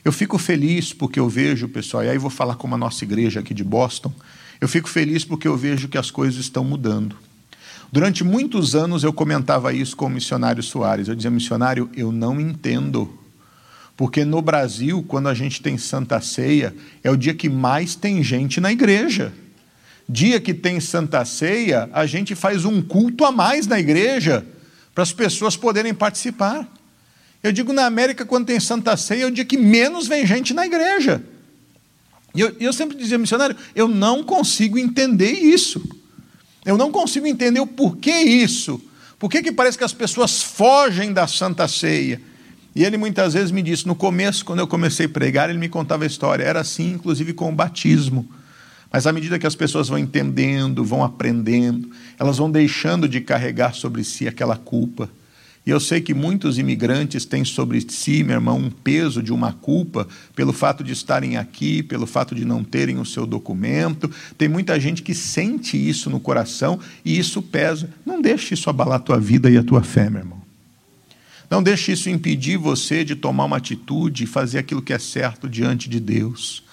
Eu fico feliz porque eu vejo, pessoal, e aí vou falar como a nossa igreja aqui de Boston, eu fico feliz porque eu vejo que as coisas estão mudando. Durante muitos anos eu comentava isso com o missionário Soares. Eu dizia, missionário, eu não entendo. Porque no Brasil, quando a gente tem Santa Ceia, é o dia que mais tem gente na igreja. Dia que tem Santa Ceia, a gente faz um culto a mais na igreja, para as pessoas poderem participar. Eu digo, na América, quando tem Santa Ceia, é o dia que menos vem gente na igreja. E eu, eu sempre dizia, missionário, eu não consigo entender isso. Eu não consigo entender o porquê isso. Por que, que parece que as pessoas fogem da Santa Ceia? E ele muitas vezes me disse, no começo, quando eu comecei a pregar, ele me contava a história. Era assim, inclusive, com o batismo. Mas à medida que as pessoas vão entendendo, vão aprendendo, elas vão deixando de carregar sobre si aquela culpa. E eu sei que muitos imigrantes têm sobre si, meu irmão, um peso de uma culpa pelo fato de estarem aqui, pelo fato de não terem o seu documento. Tem muita gente que sente isso no coração e isso pesa. Não deixe isso abalar a tua vida e a tua fé, meu irmão. Não deixe isso impedir você de tomar uma atitude e fazer aquilo que é certo diante de Deus.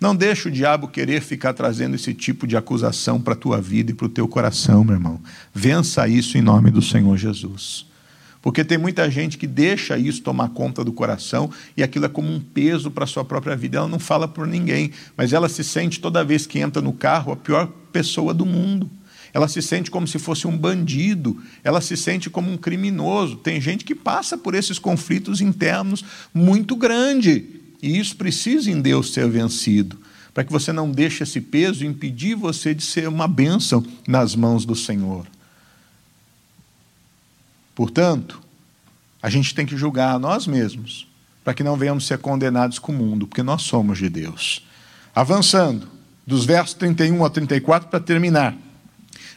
Não deixe o diabo querer ficar trazendo esse tipo de acusação para a tua vida e para o teu coração, meu irmão. Vença isso em nome do Senhor Jesus. Porque tem muita gente que deixa isso tomar conta do coração e aquilo é como um peso para a sua própria vida. Ela não fala por ninguém, mas ela se sente toda vez que entra no carro a pior pessoa do mundo. Ela se sente como se fosse um bandido, ela se sente como um criminoso. Tem gente que passa por esses conflitos internos muito grande, e isso precisa em Deus ser vencido, para que você não deixe esse peso impedir você de ser uma bênção nas mãos do Senhor. Portanto, a gente tem que julgar a nós mesmos, para que não venhamos ser condenados com o mundo, porque nós somos de Deus. Avançando, dos versos 31 a 34, para terminar.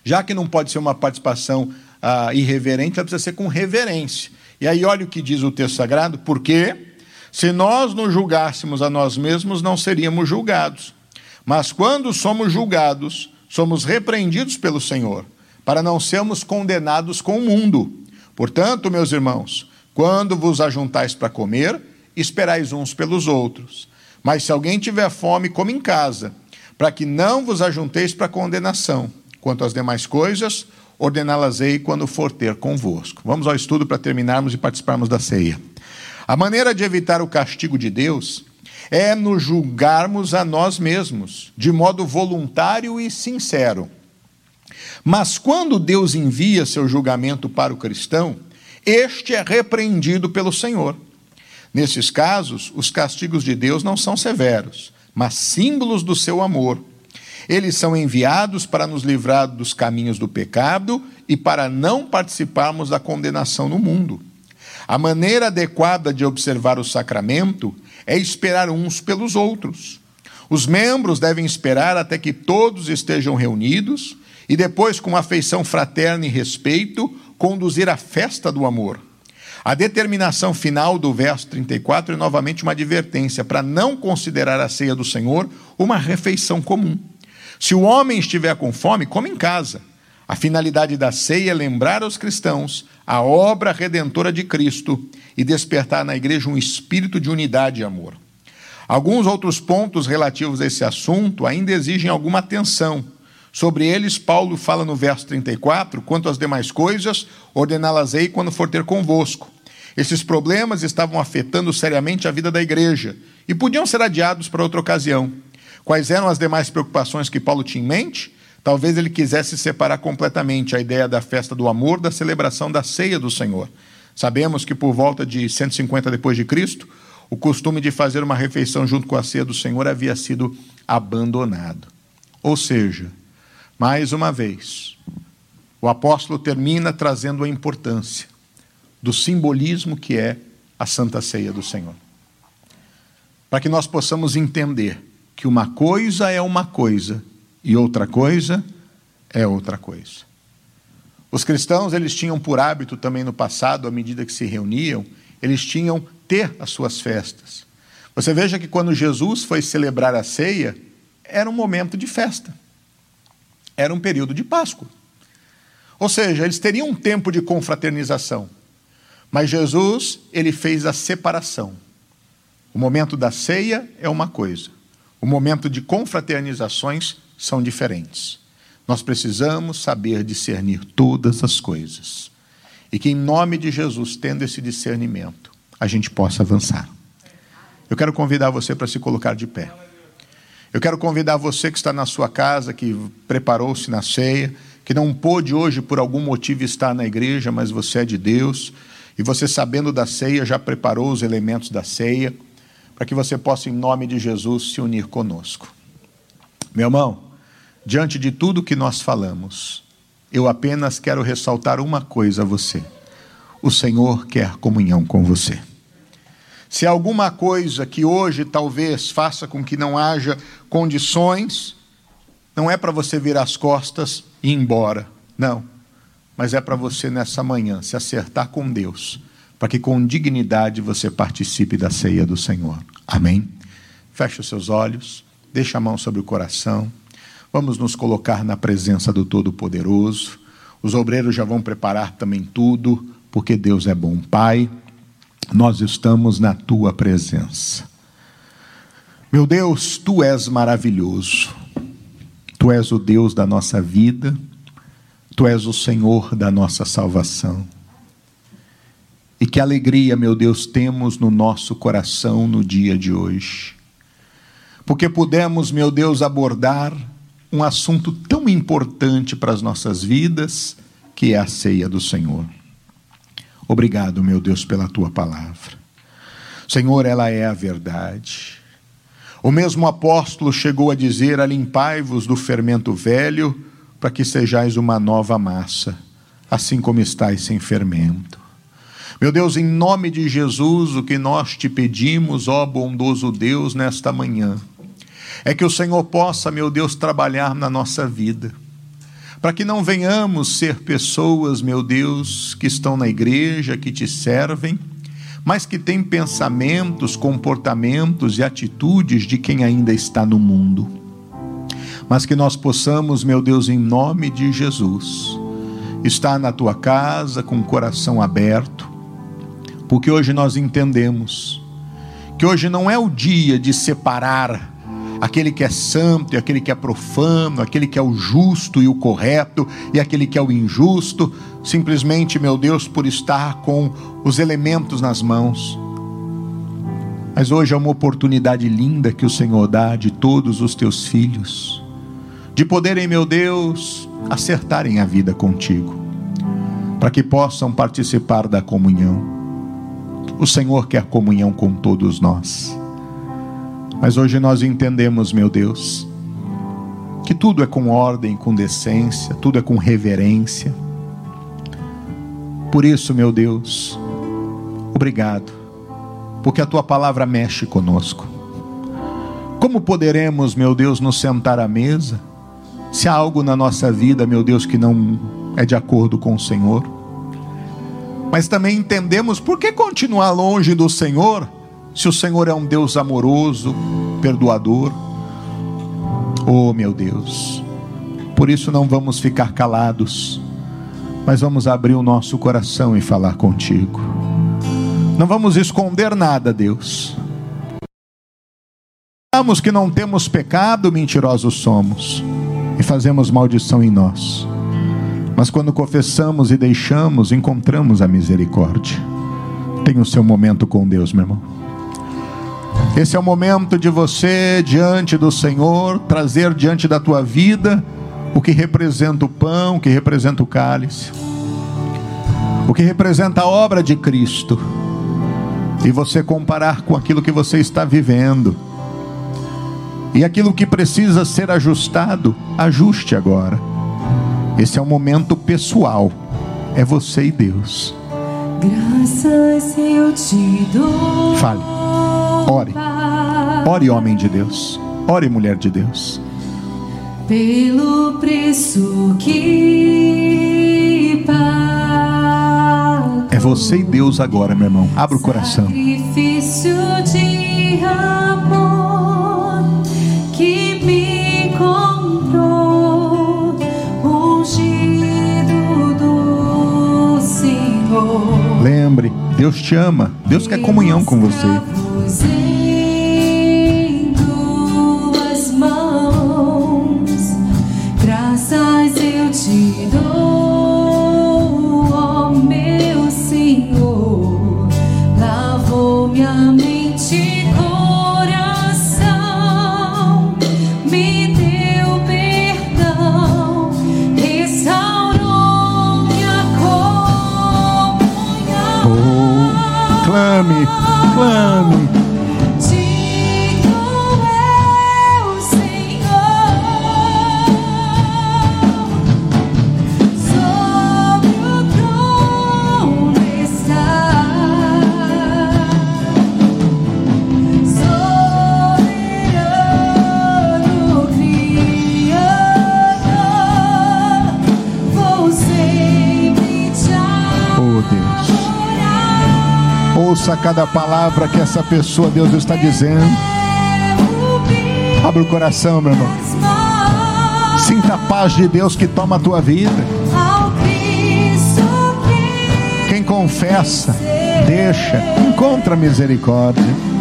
Já que não pode ser uma participação ah, irreverente, ela precisa ser com reverência. E aí, olha o que diz o texto sagrado, porque se nós nos julgássemos a nós mesmos, não seríamos julgados. Mas quando somos julgados, somos repreendidos pelo Senhor, para não sermos condenados com o mundo. Portanto, meus irmãos, quando vos ajuntais para comer, esperais uns pelos outros. Mas se alguém tiver fome, come em casa, para que não vos ajunteis para condenação. Quanto às demais coisas, ordená-las-ei quando for ter convosco. Vamos ao estudo para terminarmos e participarmos da ceia. A maneira de evitar o castigo de Deus é nos julgarmos a nós mesmos, de modo voluntário e sincero. Mas quando Deus envia seu julgamento para o cristão, este é repreendido pelo Senhor. Nesses casos, os castigos de Deus não são severos, mas símbolos do seu amor. Eles são enviados para nos livrar dos caminhos do pecado e para não participarmos da condenação no mundo. A maneira adequada de observar o sacramento é esperar uns pelos outros. Os membros devem esperar até que todos estejam reunidos e depois, com afeição fraterna e respeito, conduzir a festa do amor. A determinação final do verso 34 é novamente uma advertência para não considerar a ceia do Senhor uma refeição comum. Se o homem estiver com fome, come em casa. A finalidade da ceia é lembrar aos cristãos a obra redentora de Cristo e despertar na igreja um espírito de unidade e amor. Alguns outros pontos relativos a esse assunto ainda exigem alguma atenção Sobre eles, Paulo fala no verso 34: quanto às demais coisas, ordená-las-ei quando for ter convosco. Esses problemas estavam afetando seriamente a vida da igreja e podiam ser adiados para outra ocasião. Quais eram as demais preocupações que Paulo tinha em mente? Talvez ele quisesse separar completamente a ideia da festa do amor da celebração da ceia do Senhor. Sabemos que por volta de 150 depois de Cristo, o costume de fazer uma refeição junto com a ceia do Senhor havia sido abandonado. Ou seja, mais uma vez, o apóstolo termina trazendo a importância do simbolismo que é a Santa Ceia do Senhor. Para que nós possamos entender que uma coisa é uma coisa e outra coisa é outra coisa. Os cristãos, eles tinham por hábito também no passado, à medida que se reuniam, eles tinham ter as suas festas. Você veja que quando Jesus foi celebrar a ceia, era um momento de festa era um período de Páscoa. Ou seja, eles teriam um tempo de confraternização. Mas Jesus, ele fez a separação. O momento da ceia é uma coisa, o momento de confraternizações são diferentes. Nós precisamos saber discernir todas as coisas. E que, em nome de Jesus, tendo esse discernimento, a gente possa avançar. Eu quero convidar você para se colocar de pé. Eu quero convidar você que está na sua casa, que preparou-se na ceia, que não pôde hoje por algum motivo estar na igreja, mas você é de Deus, e você sabendo da ceia já preparou os elementos da ceia, para que você possa, em nome de Jesus, se unir conosco. Meu irmão, diante de tudo que nós falamos, eu apenas quero ressaltar uma coisa a você: o Senhor quer comunhão com você. Se alguma coisa que hoje talvez faça com que não haja condições, não é para você virar as costas e ir embora, não, mas é para você nessa manhã se acertar com Deus, para que com dignidade você participe da ceia do Senhor. Amém? Feche os seus olhos, deixa a mão sobre o coração. Vamos nos colocar na presença do Todo-Poderoso. Os obreiros já vão preparar também tudo, porque Deus é bom. Pai, nós estamos na tua presença. Meu Deus, tu és maravilhoso. Tu és o Deus da nossa vida. Tu és o Senhor da nossa salvação. E que alegria, meu Deus, temos no nosso coração no dia de hoje. Porque pudemos, meu Deus, abordar um assunto tão importante para as nossas vidas, que é a ceia do Senhor. Obrigado, meu Deus, pela tua palavra. Senhor, ela é a verdade. O mesmo apóstolo chegou a dizer: Alimpai-vos do fermento velho, para que sejais uma nova massa, assim como estáis sem fermento. Meu Deus, em nome de Jesus, o que nós te pedimos, ó bondoso Deus, nesta manhã, é que o Senhor possa, meu Deus, trabalhar na nossa vida, para que não venhamos ser pessoas, meu Deus, que estão na igreja, que te servem, mas que têm pensamentos, comportamentos e atitudes de quem ainda está no mundo. Mas que nós possamos, meu Deus, em nome de Jesus, estar na tua casa com o coração aberto, porque hoje nós entendemos que hoje não é o dia de separar aquele que é santo e aquele que é profano, aquele que é o justo e o correto e aquele que é o injusto, simplesmente, meu Deus, por estar com os elementos nas mãos. Mas hoje é uma oportunidade linda que o Senhor dá de todos os teus filhos, de poderem, meu Deus, acertarem a vida contigo, para que possam participar da comunhão. O Senhor quer comunhão com todos nós. Mas hoje nós entendemos, meu Deus, que tudo é com ordem, com decência, tudo é com reverência. Por isso, meu Deus, obrigado, porque a tua palavra mexe conosco. Como poderemos, meu Deus, nos sentar à mesa se há algo na nossa vida, meu Deus, que não é de acordo com o Senhor? Mas também entendemos por que continuar longe do Senhor se o Senhor é um Deus amoroso, perdoador. Oh, meu Deus. Por isso não vamos ficar calados, mas vamos abrir o nosso coração e falar contigo. Não vamos esconder nada, Deus. Falamos que não temos pecado, mentirosos somos, e fazemos maldição em nós. Mas quando confessamos e deixamos, encontramos a misericórdia. Tenha o seu momento com Deus, meu irmão. Esse é o momento de você, diante do Senhor, trazer diante da tua vida o que representa o pão, o que representa o cálice, o que representa a obra de Cristo, e você comparar com aquilo que você está vivendo, e aquilo que precisa ser ajustado, ajuste agora. Esse é um momento pessoal, é você e Deus. Graças eu te dou. Fale. Ore. Ore, homem de Deus. Ore, mulher de Deus. Pelo preço que pago. É você e Deus agora, meu irmão. Abra o coração. Sacrifício de amor Deus te ama. Deus quer comunhão com você. Essa pessoa, Deus, está dizendo. Abre o coração, meu irmão. Sinta a paz de Deus que toma a tua vida. Quem confessa, deixa, encontra misericórdia.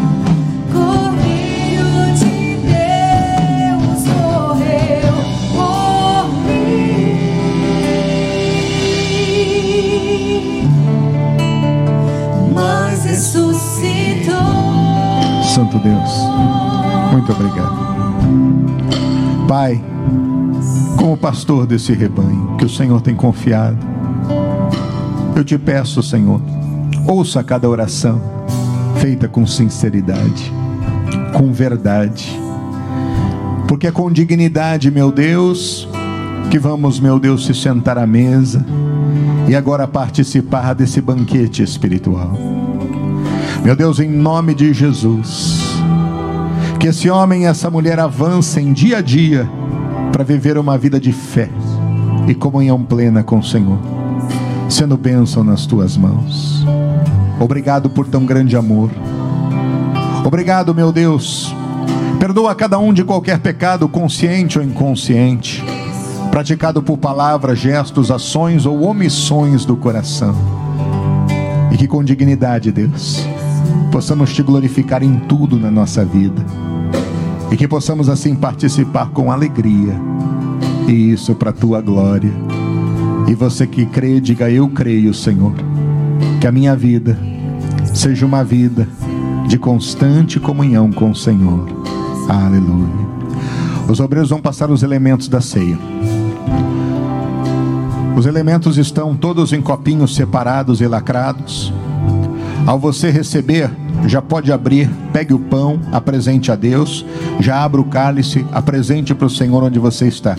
Santo Deus, muito obrigado. Pai, como pastor desse rebanho que o Senhor tem confiado, eu te peço, Senhor, ouça cada oração feita com sinceridade, com verdade, porque é com dignidade, meu Deus, que vamos, meu Deus, se sentar à mesa e agora participar desse banquete espiritual. Meu Deus, em nome de Jesus, que esse homem e essa mulher avancem dia a dia para viver uma vida de fé e comunhão plena com o Senhor, sendo bênção nas tuas mãos. Obrigado por tão grande amor. Obrigado, meu Deus. Perdoa cada um de qualquer pecado, consciente ou inconsciente, praticado por palavras, gestos, ações ou omissões do coração. E que com dignidade, Deus, possamos te glorificar em tudo na nossa vida. E que possamos assim participar com alegria. E isso para a tua glória. E você que crê, diga eu creio, Senhor. Que a minha vida seja uma vida de constante comunhão com o Senhor. Aleluia. Os obreiros vão passar os elementos da ceia. Os elementos estão todos em copinhos separados e lacrados. Ao você receber, já pode abrir, pegue o pão, apresente a Deus, já abra o cálice, apresente para o Senhor onde você está.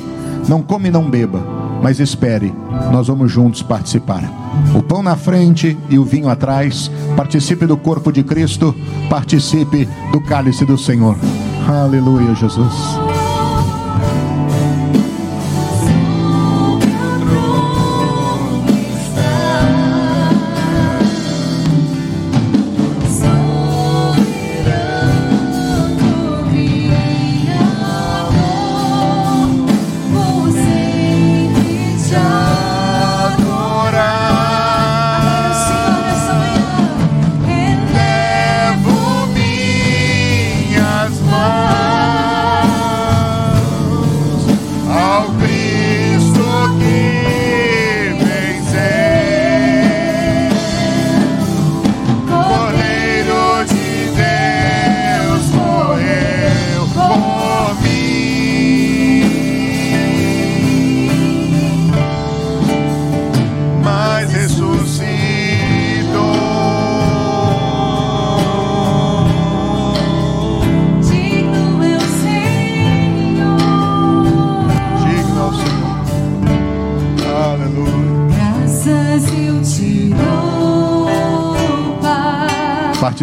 Não come e não beba, mas espere, nós vamos juntos participar. O pão na frente e o vinho atrás, participe do corpo de Cristo, participe do cálice do Senhor. Aleluia, Jesus.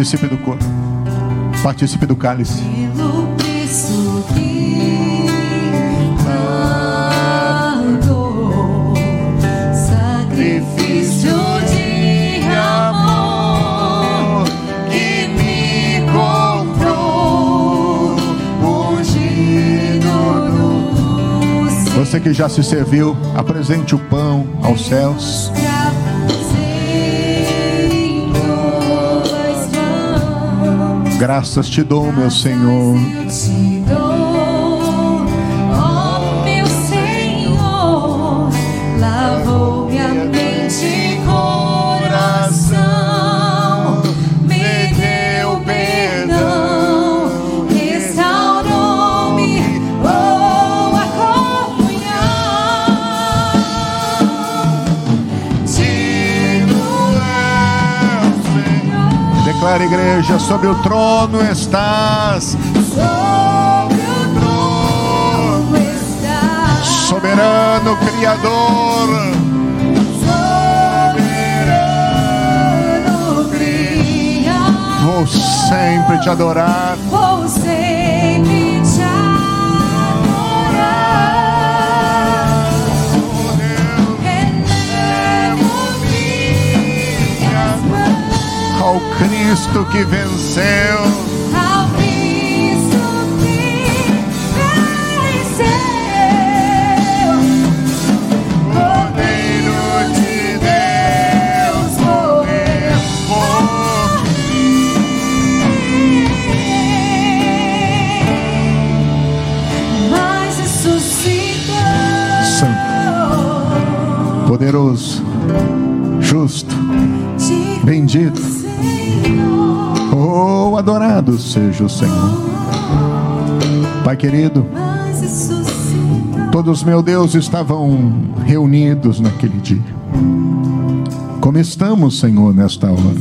Participe do corpo. Participe do cálice. Você que já se serviu, apresente o pão aos céus. Graças te dou, meu Senhor. Declara, igreja, sobre o trono estás, Sobre o trono está soberano Criador. soberano Criador. Vou sempre te adorar. Ao Cristo que venceu. Ao Cristo que venceu, Cordeiro de Deus por mas ressuscitou. poderoso, justo, bendito. Oh, adorado seja o Senhor. Pai querido, todos, meu Deus, estavam reunidos naquele dia. Como estamos, Senhor, nesta hora?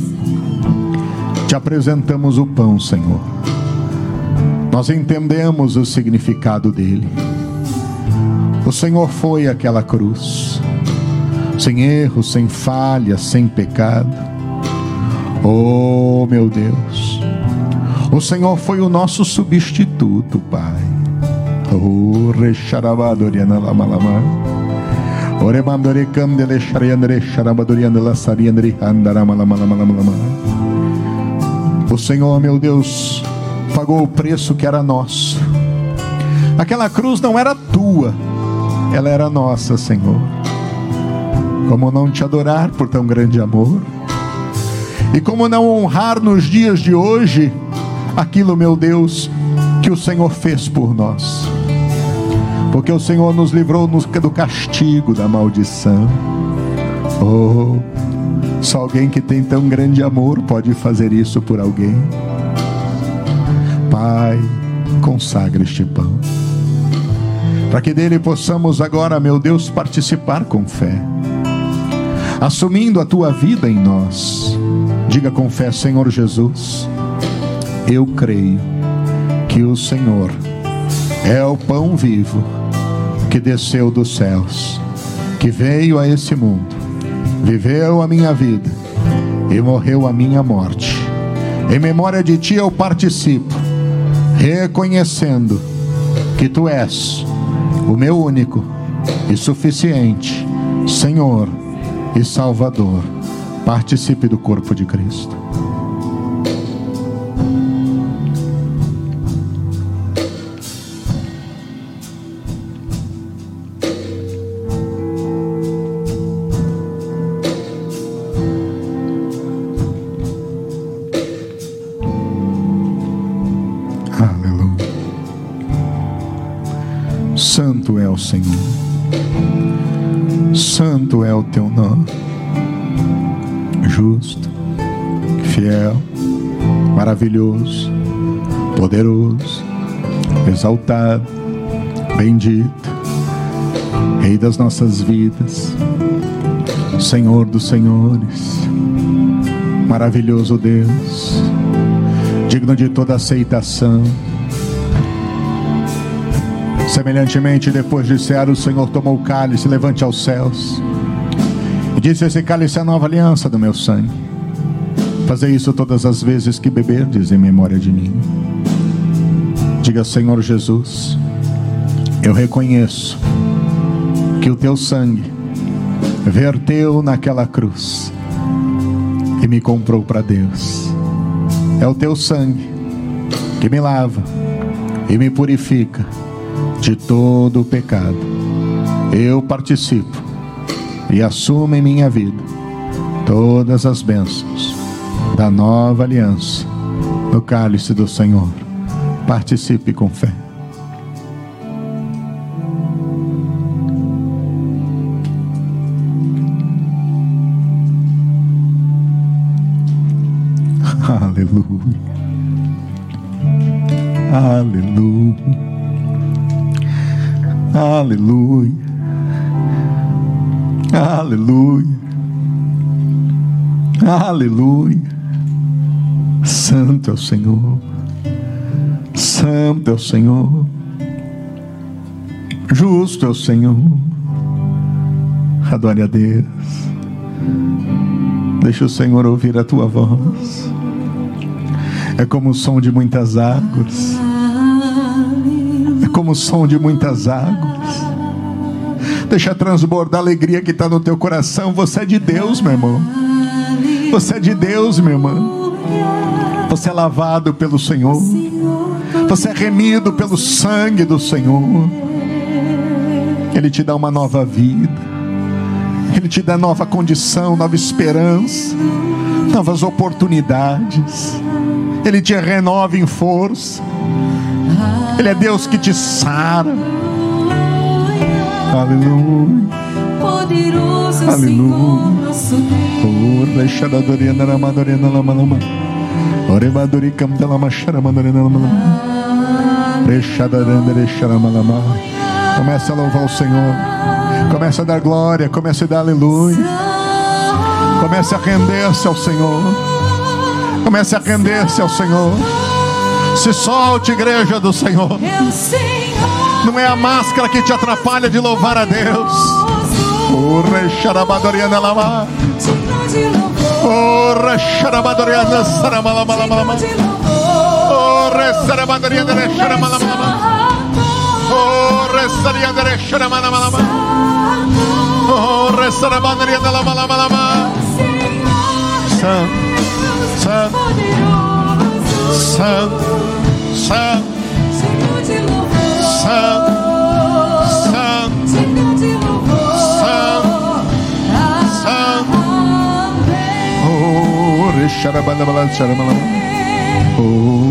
Te apresentamos o pão, Senhor. Nós entendemos o significado dele. O Senhor foi aquela cruz, sem erro, sem falha, sem pecado. Oh, meu Deus. O Senhor foi o nosso substituto, Pai. Oh, chariandre charabadoriana la sariandre andaramalamalamalamama. O Senhor, meu Deus, pagou o preço que era nosso. Aquela cruz não era tua, ela era nossa, Senhor. Como não te adorar por tão grande amor? E como não honrar nos dias de hoje aquilo, meu Deus, que o Senhor fez por nós? Porque o Senhor nos livrou do castigo, da maldição. Oh, só alguém que tem tão grande amor pode fazer isso por alguém. Pai, consagra este pão. Para que dele possamos agora, meu Deus, participar com fé. Assumindo a tua vida em nós. Diga com fé, Senhor Jesus, eu creio que o Senhor é o pão vivo que desceu dos céus, que veio a esse mundo, viveu a minha vida e morreu a minha morte. Em memória de ti eu participo, reconhecendo que tu és o meu único e suficiente Senhor e Salvador. Participe do corpo de Cristo. Maravilhoso, poderoso, exaltado, bendito, Rei das nossas vidas, Senhor dos senhores, maravilhoso Deus, digno de toda aceitação. Semelhantemente, depois de cear, o Senhor tomou o cálice, levante aos céus, e disse: Esse cálice é a nova aliança do meu sangue. Fazer isso todas as vezes que beberdes em memória de mim. Diga, Senhor Jesus, eu reconheço que o teu sangue verteu naquela cruz e me comprou para Deus. É o teu sangue que me lava e me purifica de todo o pecado. Eu participo e assumo em minha vida todas as bênçãos da nova aliança no cálice do Senhor. Participe com fé. Aleluia. Aleluia. Aleluia. Aleluia. Aleluia. Santo é o Senhor. Santo é o Senhor. Justo é o Senhor. Adore a Deus. Deixa o Senhor ouvir a tua voz. É como o som de muitas águas. É como o som de muitas águas. Deixa transbordar a alegria que está no teu coração. Você é de Deus, meu irmão. Você é de Deus, meu irmão. Você é lavado pelo Senhor. Você é remido pelo sangue do Senhor. Ele te dá uma nova vida. Ele te dá nova condição, nova esperança, novas oportunidades. Ele te renova em força. Ele é Deus que te sara. Aleluia. Poderoso Aleluia. Senhor, nosso Deus. Camdalama, xaramadoriana, lamalama. Rexadaranda, rexaramalama. Comece a louvar o Senhor. Comece a dar glória. Comece a dar aleluia. Comece a render-se ao Senhor. Comece a render-se ao Senhor. Se solte, igreja do Senhor. Não é a máscara que te atrapalha de louvar a Deus. O Rexarabadoriana, lama. Digno de louvor. O Rexarabadoriana, saramalama. Digno de louvor. O Rexarabadoriana, rexaramalama. O Rexariana, rexaramalama. O Rexarabadoriana, lamalama. Santo, santo, santo, santo, santo, Oh, rexarabalabala, xaramalama. Oh,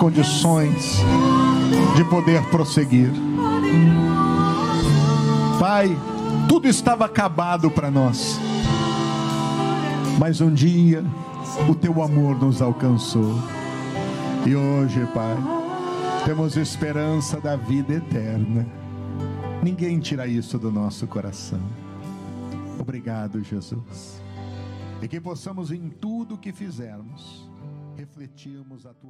condições de poder prosseguir. Pai, tudo estava acabado para nós, mas um dia o teu amor nos alcançou. E hoje, Pai, temos esperança da vida eterna. Ninguém tira isso do nosso coração. Obrigado, Jesus. E que possamos em tudo que fizermos refletirmos a tua.